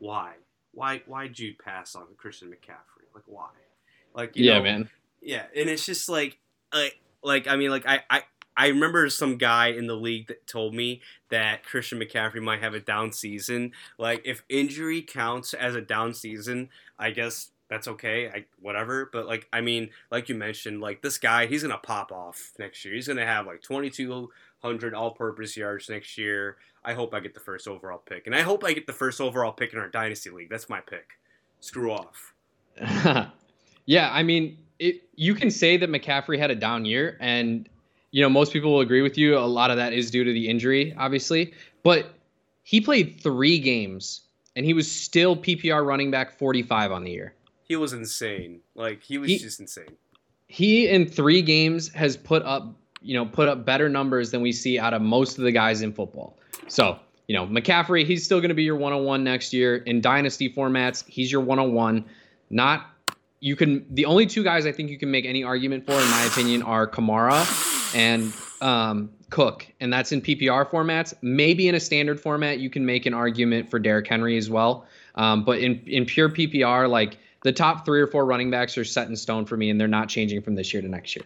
why, why, why'd you pass on Christian McCaffrey? Like why? Like yeah, know, man. Yeah, and it's just like, like, like I mean, like I, I, I remember some guy in the league that told me that Christian McCaffrey might have a down season. Like if injury counts as a down season, I guess that's okay. I whatever. But like I mean, like you mentioned, like this guy, he's gonna pop off next year. He's gonna have like twenty two hundred all purpose yards next year. I hope I get the first overall pick. And I hope I get the first overall pick in our dynasty league. That's my pick. Screw off. (laughs) yeah, I mean, it, you can say that McCaffrey had a down year, and you know most people will agree with you. A lot of that is due to the injury, obviously, but he played three games and he was still PPR running back 45 on the year. He was insane. Like he was he, just insane. He in three games has put up, you know, put up better numbers than we see out of most of the guys in football. So you know, McCaffrey, he's still going to be your 101 next year in dynasty formats. He's your 101. Not you can the only two guys I think you can make any argument for, in my opinion, are Kamara and um, Cook, and that's in PPR formats. Maybe in a standard format, you can make an argument for Derrick Henry as well. Um, but in in pure PPR, like the top three or four running backs are set in stone for me, and they're not changing from this year to next year.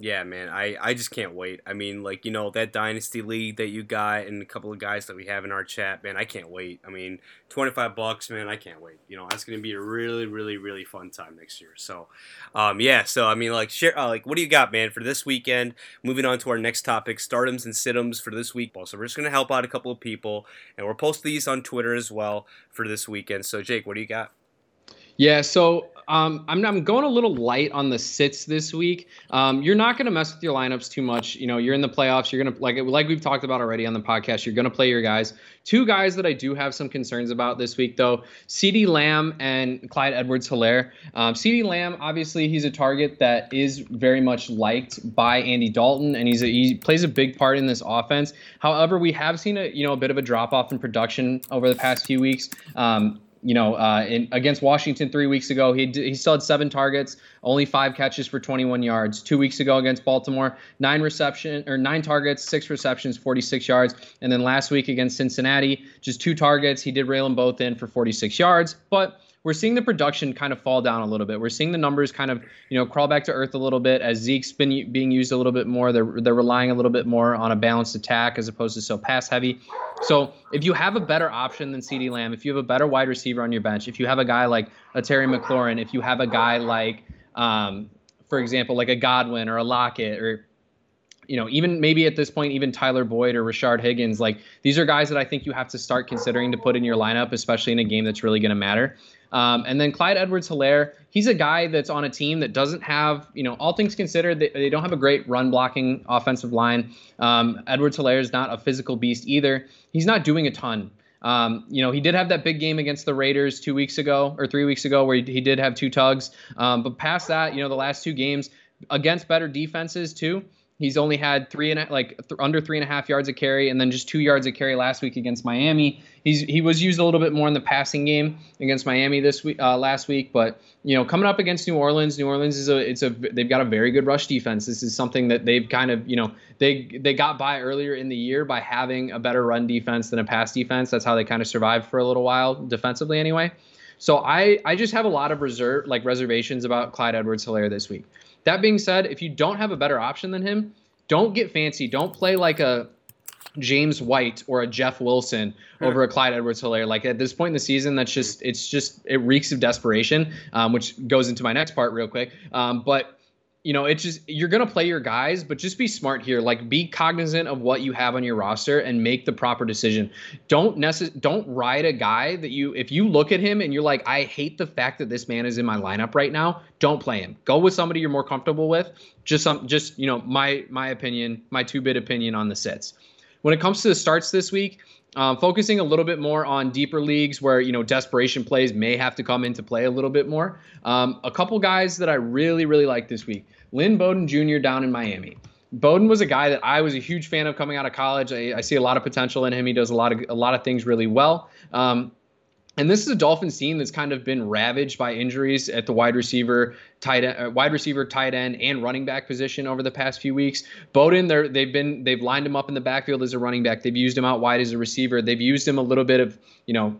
Yeah, man, I, I just can't wait. I mean, like, you know, that Dynasty League that you got and a couple of guys that we have in our chat, man, I can't wait. I mean, 25 bucks, man, I can't wait. You know, that's going to be a really, really, really fun time next year. So, um, yeah, so, I mean, like, share, uh, like, what do you got, man, for this weekend? Moving on to our next topic, stardoms and situms for this week. So, we're just going to help out a couple of people, and we'll post these on Twitter as well for this weekend. So, Jake, what do you got? Yeah, so um, I'm, I'm going a little light on the sits this week. Um, you're not going to mess with your lineups too much. You know, you're in the playoffs. You're going to like like we've talked about already on the podcast. You're going to play your guys. Two guys that I do have some concerns about this week, though, CeeDee Lamb and Clyde Edwards-Helaire. Um, CeeDee Lamb, obviously, he's a target that is very much liked by Andy Dalton, and he's a, he plays a big part in this offense. However, we have seen a you know a bit of a drop off in production over the past few weeks. Um, you know, uh, in, against Washington three weeks ago, he he still had seven targets, only five catches for 21 yards. Two weeks ago against Baltimore, nine reception or nine targets, six receptions, 46 yards. And then last week against Cincinnati, just two targets. He did rail them both in for 46 yards, but we're seeing the production kind of fall down a little bit. We're seeing the numbers kind of, you know, crawl back to earth a little bit as Zeke's been being used a little bit more. They're they're relying a little bit more on a balanced attack as opposed to so pass heavy. So if you have a better option than CeeDee Lamb, if you have a better wide receiver on your bench, if you have a guy like a Terry McLaurin, if you have a guy like, um, for example, like a Godwin or a Lockett or you know, even maybe at this point, even Tyler Boyd or Rashard Higgins, like these are guys that I think you have to start considering to put in your lineup, especially in a game that's really going to matter. Um, and then Clyde Edwards Helaire, he's a guy that's on a team that doesn't have, you know, all things considered, they, they don't have a great run blocking offensive line. Um, Edwards Helaire is not a physical beast either. He's not doing a ton. Um, you know, he did have that big game against the Raiders two weeks ago or three weeks ago where he, he did have two tugs. Um, but past that, you know, the last two games against better defenses too, He's only had three and a, like th- under three and a half yards of carry, and then just two yards of carry last week against Miami. He's he was used a little bit more in the passing game against Miami this week, uh, last week. But you know, coming up against New Orleans, New Orleans is a it's a they've got a very good rush defense. This is something that they've kind of you know they they got by earlier in the year by having a better run defense than a pass defense. That's how they kind of survived for a little while defensively, anyway. So I I just have a lot of reserve like reservations about Clyde Edwards-Helaire this week. That being said, if you don't have a better option than him, don't get fancy. Don't play like a James White or a Jeff Wilson over a Clyde Edwards-Helaire. Like at this point in the season, that's just it's just it reeks of desperation, um, which goes into my next part real quick. Um, but you know, it's just you're gonna play your guys, but just be smart here. Like be cognizant of what you have on your roster and make the proper decision. Don't necess- don't ride a guy that you if you look at him and you're like, I hate the fact that this man is in my lineup right now. Don't play him. Go with somebody you're more comfortable with. Just some just you know my my opinion, my two bit opinion on the sits. When it comes to the starts this week, um, focusing a little bit more on deeper leagues where you know desperation plays may have to come into play a little bit more. Um, a couple guys that I really really like this week: Lynn Bowden Jr. down in Miami. Bowden was a guy that I was a huge fan of coming out of college. I, I see a lot of potential in him. He does a lot of a lot of things really well. Um, and this is a Dolphins team that's kind of been ravaged by injuries at the wide receiver, tight end, uh, wide receiver, tight end, and running back position over the past few weeks. Bowden, they're, they've been they've lined him up in the backfield as a running back. They've used him out wide as a receiver. They've used him a little bit of you know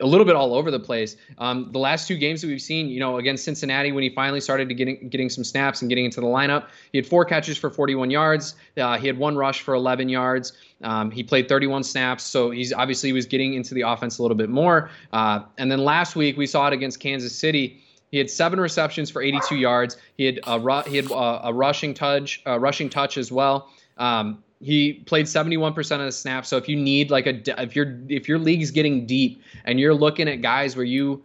a little bit all over the place. Um, the last two games that we've seen, you know, against Cincinnati, when he finally started to getting getting some snaps and getting into the lineup, he had four catches for 41 yards. Uh, he had one rush for 11 yards. Um, he played 31 snaps, so he's obviously was getting into the offense a little bit more. Uh, and then last week we saw it against Kansas City. He had seven receptions for 82 yards. He had a ru- he had a, a rushing touch, a rushing touch as well. Um, he played 71% of the snaps. So if you need like a if your if your league's getting deep and you're looking at guys where you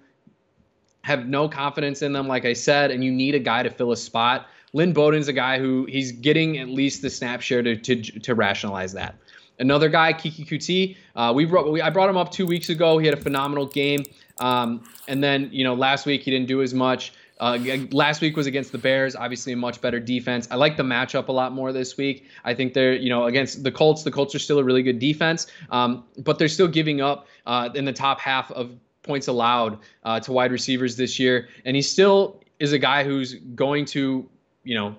have no confidence in them, like I said, and you need a guy to fill a spot, Lynn Bowden's a guy who he's getting at least the snap share to to, to rationalize that. Another guy, Keke Coutee, uh, we, brought, we I brought him up two weeks ago. He had a phenomenal game, um, and then you know last week he didn't do as much. Uh, last week was against the Bears, obviously a much better defense. I like the matchup a lot more this week. I think they're, you know, against the Colts. The Colts are still a really good defense, um, but they're still giving up uh, in the top half of points allowed uh, to wide receivers this year, and he still is a guy who's going to, you know,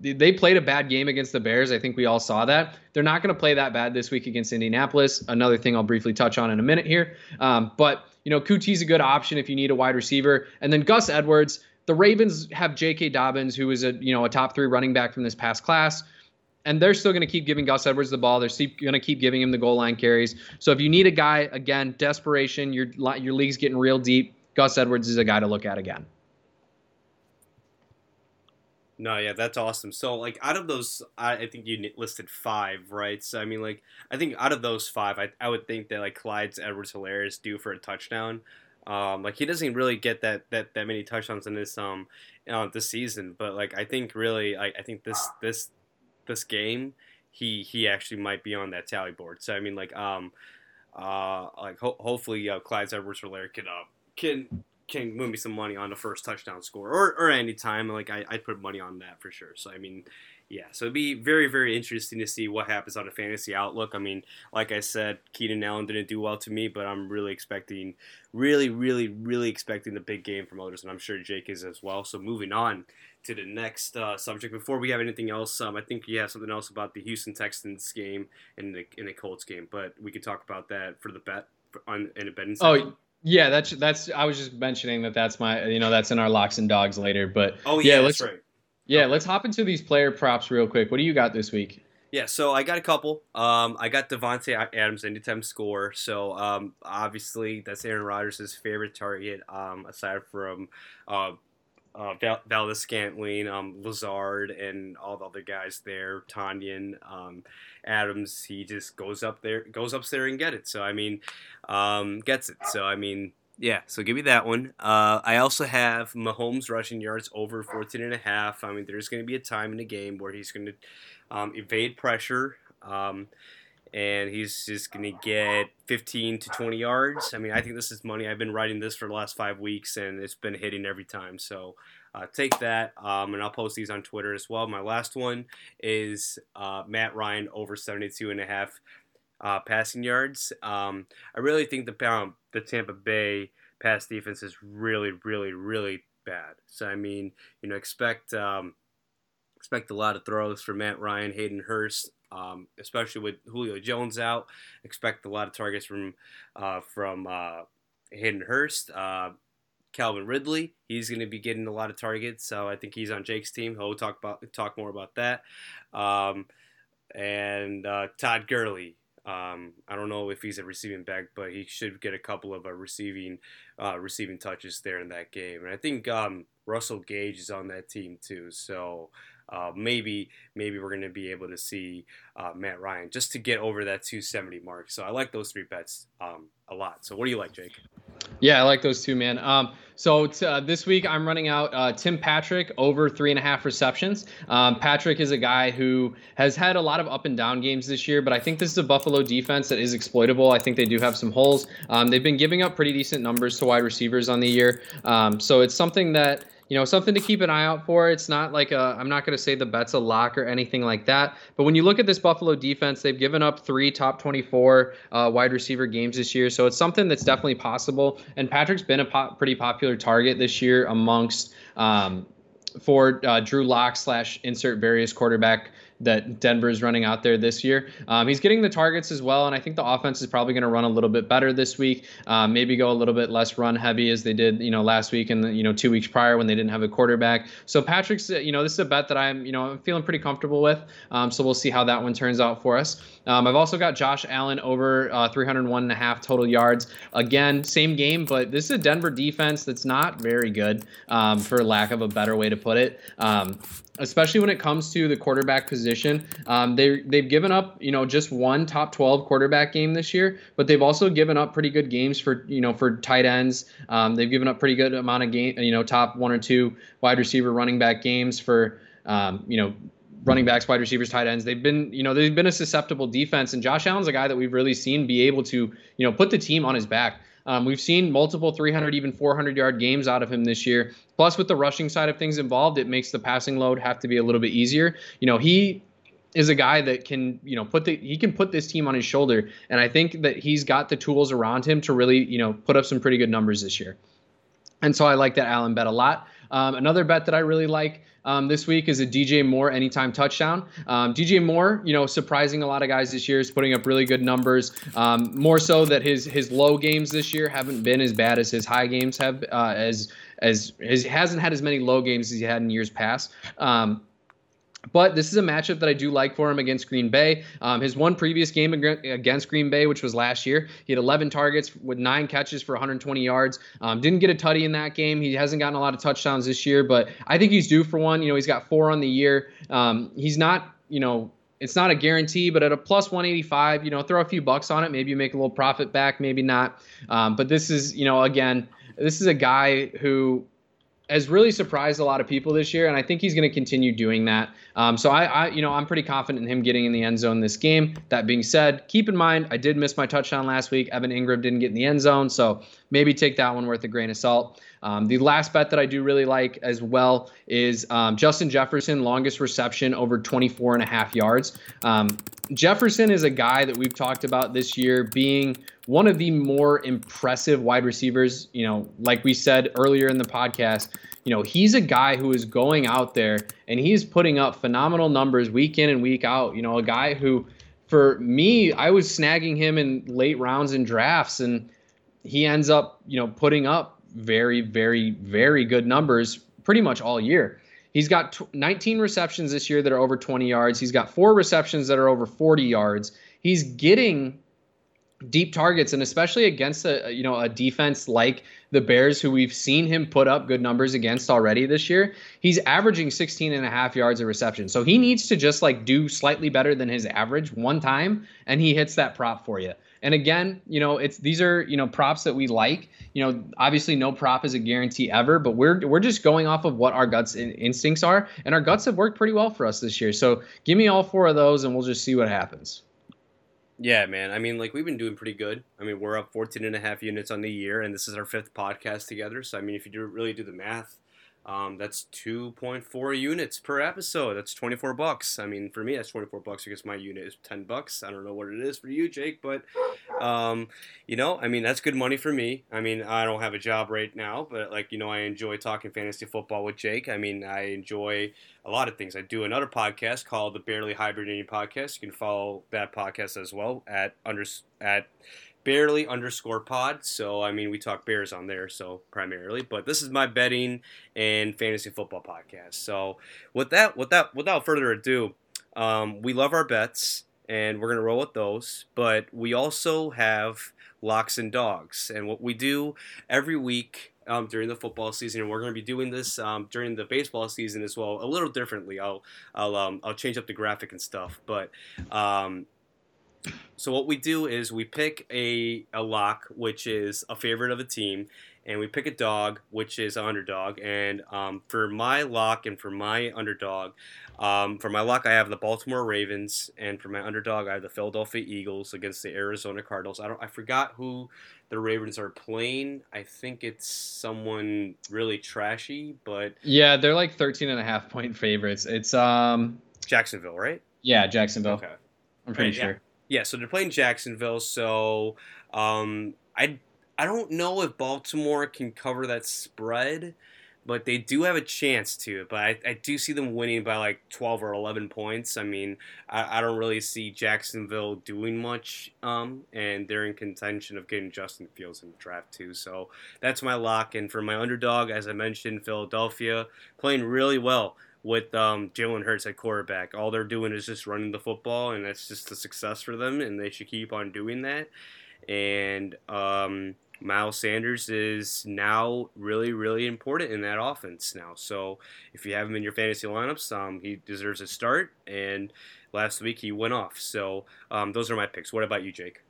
they played a bad game against the Bears. I think we all saw that. They're not going to play that bad this week against Indianapolis. Another thing I'll briefly touch on in a minute here. Um, but you know, Coutee's a good option if you need a wide receiver. And then Gus Edwards, the Ravens have J.K. Dobbins, who is a you know a top three running back from this past class. And they're still going to keep giving Gus Edwards the ball. They're going to keep giving him the goal line carries. So if you need a guy, again, desperation, your your league's getting real deep. Gus Edwards is a guy to look at again. No, yeah, that's awesome. So, like, out of those, I, I, think you listed five, right? So, I mean, like, I think out of those five, I, I would think that like Clyde's Edwards Helaire is due for a touchdown. Um, like he doesn't really get that that that many touchdowns in this um uh, this season, but like I think really I, I think this this this game he he actually might be on that tally board. So I mean like um uh like ho- hopefully uh, Clyde Edwards-Helaire can uh can can move me some money on the first touchdown score or, or any time. Like I, I'd put money on that for sure. So I mean, yeah, so it'd be very, very interesting to see what happens on a fantasy outlook. I mean, like I said, Keenan Allen didn't do well to me, but I'm really expecting, really, really, really expecting the big game from others, and I'm sure Jake is as well. So moving on to the next uh, subject. Before we have anything else, um, I think you have something else about the Houston Texans game and the in the Colts game, but we can talk about that for the bet on in a betting. Oh. Yeah, that's that's. I was just mentioning that that's my, you know, that's in our locks and dogs later. But oh yeah, yeah let's right. Yeah, let's hop into these player props real quick. What do you got this week? Yeah, so I got a couple. Um, I got Davante Adams anytime score. So um, obviously that's Aaron Rodgers' favorite target, um, aside from uh, uh, Val- Valdes-Scantling, um, Lazard, and all the other guys there. Tonyan, um, Adams. He just goes up there, goes up there and get it. So I mean, um, gets it. So I mean, yeah, so give me that one. Uh, I also have Mahomes rushing yards over 14 and a half. I mean, there's going to be a time in the game where he's going to um, evade pressure, um, and he's just going to get 15 to 20 yards. I mean, I think this is money. I've been writing this for the last five weeks, and it's been hitting every time. So uh, take that, um, and I'll post these on Twitter as well. My last one is uh, Matt Ryan over 72 and a half uh, passing yards. Um, I really think the um, the Tampa Bay pass defense is really, really, really bad. So I mean, you know, expect um, expect a lot of throws from Matt Ryan, Hayden Hurst, um, especially with Julio Jones out. Expect a lot of targets from uh, from uh, Hayden Hurst. Uh, Calvin Ridley, he's going to be getting a lot of targets, so I think he's on Jake's team. He'll talk about talk more about that. Um, and uh, Todd Gurley, um, I don't know if he's a receiving back, but he should get a couple of uh, receiving uh, receiving touches there in that game. And I think um, Russell Gage is on that team too. So uh, maybe maybe we're going to be able to see uh, Matt Ryan just to get over that 270 mark. So I like those three bets um, a lot. So what do you like, Jake? Yeah, I like those two, man. Um, so t- uh, this week I'm running out uh, Tim Patrick over three and a half receptions. Um, Patrick is a guy who has had a lot of up and down games this year, but I think this is a Buffalo defense that is exploitable. I think they do have some holes. Um, they've been giving up pretty decent numbers to wide receivers on the year, um, so it's something that you know, something to keep an eye out for. It's not like I'm not going to say the bet's a lock or anything like that. But when you look at this Buffalo defense, they've given up three top 24 uh, wide receiver games this year. So it's something that's definitely possible. And Patrick's been a pretty popular target this year amongst um, for uh, Drew Lock slash insert various quarterback that Denver is running out there this year. Um, he's getting the targets as well, and I think the offense is probably going to run a little bit better this week. Um, maybe go a little bit less run heavy as they did, you know, last week and you know two weeks prior when they didn't have a quarterback. So Patrick's, you know, this is a bet that I'm, you know, I'm feeling pretty comfortable with. Um, so we'll see how that one turns out for us. Um, I've also got Josh Allen over uh, 301 and a half total yards. Again, same game, but this is a Denver defense that's not very good, um, for lack of a better way to put it. Especially when it comes to the quarterback position. Um, they they've given up you know just one top 12 quarterback game this year, but they've also given up pretty good games for you know for tight ends. Um, they've given up pretty good amount of game you know top one or two wide receiver running back games for um, you know running backs, wide receivers, tight ends. They've been, you know, they've been a susceptible defense, and Josh Allen's a guy that we've really seen be able to, you know, put the team on his back. Um, we've seen multiple 300, even 400 yard games out of him this year. Plus, with the rushing side of things involved, it makes the passing load have to be a little bit easier. You know, he is a guy that can, you know, put the he can put this team on his shoulder, and I think that he's got the tools around him to really, you know, put up some pretty good numbers this year. And so I like that Allen bet a lot. Um, another bet that I really like um, this week is a DJ Moore anytime touchdown. Um, DJ Moore, you know, surprising a lot of guys this year, is putting up really good numbers. Um, more so that his his low games this year haven't been as bad as his high games have. Uh, as as his hasn't had as many low games as he had in years past. Um, but this is a matchup that I do like for him against Green Bay. Um, his one previous game against Green Bay, which was last year, he had 11 targets with nine catches for 120 yards. Um, didn't get a tutty in that game. He hasn't gotten a lot of touchdowns this year, but I think he's due for one. You know, he's got four on the year. Um, he's not, you know, it's not a guarantee, but at a plus 185, you know, throw a few bucks on it. Maybe you make a little profit back, maybe not. Um, but this is, you know, again, this is a guy who has really surprised a lot of people this year, and I think he's going to continue doing that. Um, so I, I, you know, I'm pretty confident in him getting in the end zone this game. That being said, keep in mind I did miss my touchdown last week. Evan Engram didn't get in the end zone, so maybe take that one worth a grain of salt. Um, the last bet that I do really like as well is um, Justin Jefferson, longest reception over 24 and a half yards. Um, Jefferson is a guy that we've talked about this year being one of the more impressive wide receivers. You know, like we said earlier in the podcast, you know, he's a guy who is going out there and he's putting up phenomenal numbers week in and week out. You know, a guy who, for me, I was snagging him in late rounds in drafts and he ends up, you know, putting up very, very, very good numbers pretty much all year. He's got 19 receptions this year that are over 20 yards. He's got four receptions that are over 40 yards. He's getting deep targets and especially against a you know a defense like the bears who we've seen him put up good numbers against already this year he's averaging 16 and a half yards of reception so he needs to just like do slightly better than his average one time and he hits that prop for you and again, you know, it's these are you know props that we like. You know, obviously no prop is a guarantee ever, but we're we're just going off of what our guts in, instincts are, and our guts have worked pretty well for us this year. So give me all four of those, and we'll just see what happens. Yeah, man. I mean, like we've been doing pretty good. I mean, we're up 14 and a half units on the year, and this is our fifth podcast together. So I mean, if you do really do the math, um, that's 2.4 units per episode. That's 24 bucks. I mean, for me, that's 24 bucks because my unit is 10 bucks. I don't know what it is for you, Jake, but um, you know, I mean, that's good money for me. I mean, I don't have a job right now, but like you know, I enjoy talking fantasy football with Jake. I mean, I enjoy a lot of things. I do another podcast called the Barely Hibernating Podcast. You can follow that podcast as well at under at barely underscore pod. So I mean, we talk Bears on there, so primarily. But this is my betting and fantasy football podcast. So with that, with that, without further ado, um, we love our bets and we're gonna roll with those. But we also have locks and dogs, and what we do every week. Um, during the football season, and we're going to be doing this um, during the baseball season as well, a little differently. I'll I'll um, I'll change up the graphic and stuff, but um, so what we do is we pick a, a lock, which is a favorite of a team, and we pick a dog, which is an underdog. And um, for my lock and for my underdog, um, for my lock, I have the Baltimore Ravens, and for my underdog, I have the Philadelphia Eagles against the Arizona Cardinals. I don't, I forgot who the Ravens are playing. I think it's someone really trashy, but yeah, they're like 13 and a half point favorites. It's um Jacksonville, right? Yeah, Jacksonville. Okay, I'm pretty right, sure. Yeah. Yeah, so they're playing Jacksonville. So um, I I don't know if Baltimore can cover that spread, but they do have a chance to. But I, I do see them winning by like 12 or 11 points. I mean, I, I don't really see Jacksonville doing much, um, and they're in contention of getting Justin Fields in the draft too. So that's my lock. And for my underdog, as I mentioned, Philadelphia playing really well with um, Jalen Hurts at quarterback. All they're doing is just running the football, and that's just a success for them, and they should keep on doing that. And um, Miles Sanders is now really, really important in that offense now. So if you have him in your fantasy lineups, um, he deserves a start. And last week he went off. So um, those are my picks. What about you, Jake?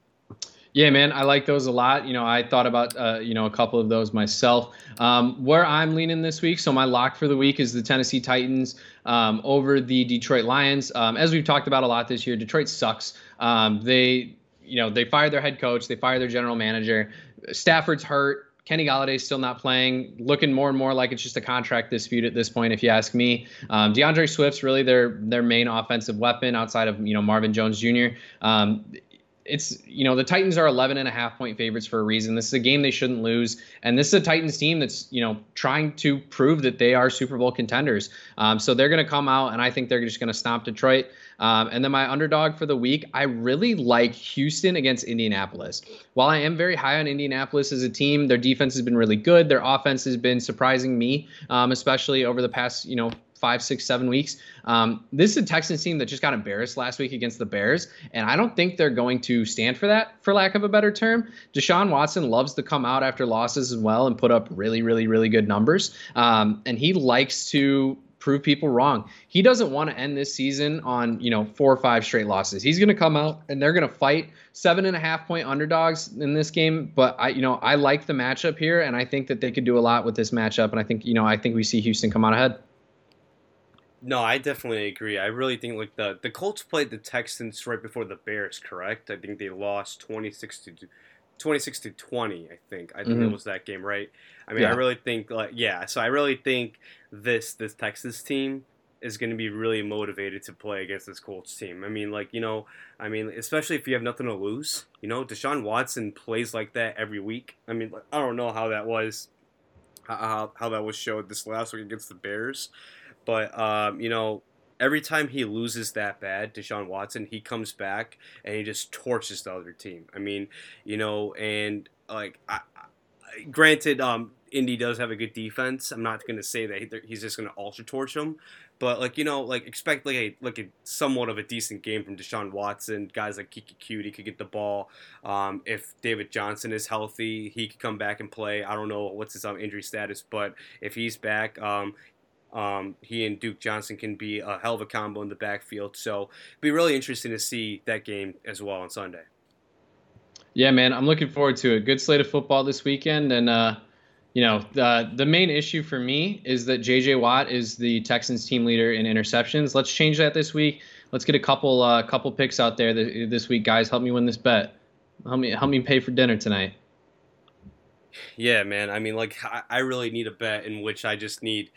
Yeah, man, I like those a lot. You know, I thought about uh, you know a couple of those myself. Um, where I'm leaning this week, so my lock for the week is the Tennessee Titans um, over the Detroit Lions. Um, as we've talked about a lot this year, Detroit sucks. Um, they, you know, they fired their head coach, they fired their general manager. Stafford's hurt. Kenny Golladay's still not playing, looking more and more like it's just a contract dispute at this point, if you ask me. Um, D'Andre Swift's really their their main offensive weapon outside of you know Marvin Jones Jr. Um, it's you know the Titans are 11 and a half point favorites for a reason. This is a game they shouldn't lose, and this is a Titans team that's you know trying to prove that they are Super Bowl contenders. Um, so they're going to come out, and I think they're just going to stomp Detroit. Um, and then my underdog for the week, I really like Houston against Indianapolis. While I am very high on Indianapolis as a team, their defense has been really good. Their offense has been surprising me, um, especially over the past you know five, six, seven weeks. Um, this is a Texans team that just got embarrassed last week against the Bears, and I don't think they're going to stand for that, for lack of a better term. Deshaun Watson loves to come out after losses as well and put up really, really, really good numbers, um, and he likes to prove people wrong. He doesn't want to end this season on you know four or five straight losses. He's going to come out and they're going to fight seven and a half point underdogs in this game. But I you know I like the matchup here, and I think that they could do a lot with this matchup. And I think you know I think we see Houston come out ahead. No, I definitely agree. I really think like the the Colts played the Texans right before the Bears, correct? I think they lost 26 to 26 to 20, I think. I think mm-hmm. it was that game, right? I mean, yeah. I really think like yeah, so I really think this this Texas team is going to be really motivated to play against this Colts team. I mean, like, you know, I mean, especially if you have nothing to lose, you know, Deshaun Watson plays like that every week. I mean, I don't know how that was how, how that was showed this last week against the Bears. But um, you know, every time he loses that bad, Deshaun Watson, he comes back and he just torches the other team. I mean, you know, and like, I, I, granted, um, Indy does have a good defense. I'm not to say that he's just to ultra torch them, but like you know, like expect like a like a somewhat of a decent game from Deshaun Watson. Guys like Keke Coutee could get the ball. Um, if David Johnson is healthy, he could come back and play. I don't know what's his um, injury status, but if he's back, um, um, he and Duke Johnson can be a hell of a combo in the backfield. So it'd be really interesting to see that game as well on Sunday. Yeah, man, I'm looking forward to a good slate of football this weekend. And, uh, you know, the, the main issue for me is that J.J. Watt is the Texans team leader in interceptions. Let's change that this week. Let's get a couple uh, couple picks out there this week, guys. Help me win this bet. Help me help me pay for dinner tonight. Yeah, man. I mean, like, I really need a bet in which I just need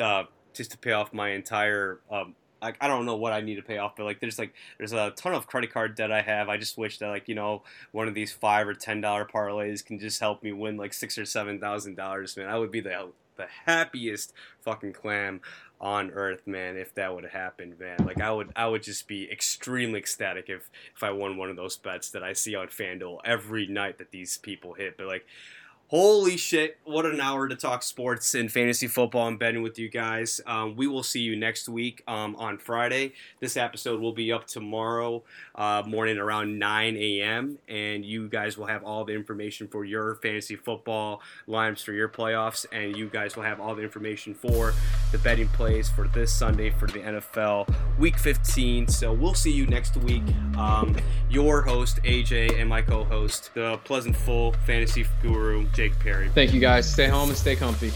uh, just to pay off my entire. Um, I, I don't know what I need to pay off, but like there's like there's a ton of credit card debt I have. I just wish that like you know one of these five or ten dollar parlays can just help me win like six or seven thousand dollars, man. I would be the the happiest fucking clam on earth, man, if that would have happened, man. Like I would I would just be extremely ecstatic if if I won one of those bets that I see on FanDuel every night that these people hit. But like Holy shit, what an hour to talk sports and fantasy football and betting with you guys. Um, we will see you next week um, on Friday. This episode will be up tomorrow uh, morning around 9 a.m. And you guys will have all the information for your fantasy football lines for your playoffs. And you guys will have all the information for the betting plays for this Sunday for the NFL Week 15. So we'll see you next week. Um, your host, AJ, and my co host, the Pleasant Full Fantasy Guru. Jake Perry. Thank you guys. Stay home and stay comfy.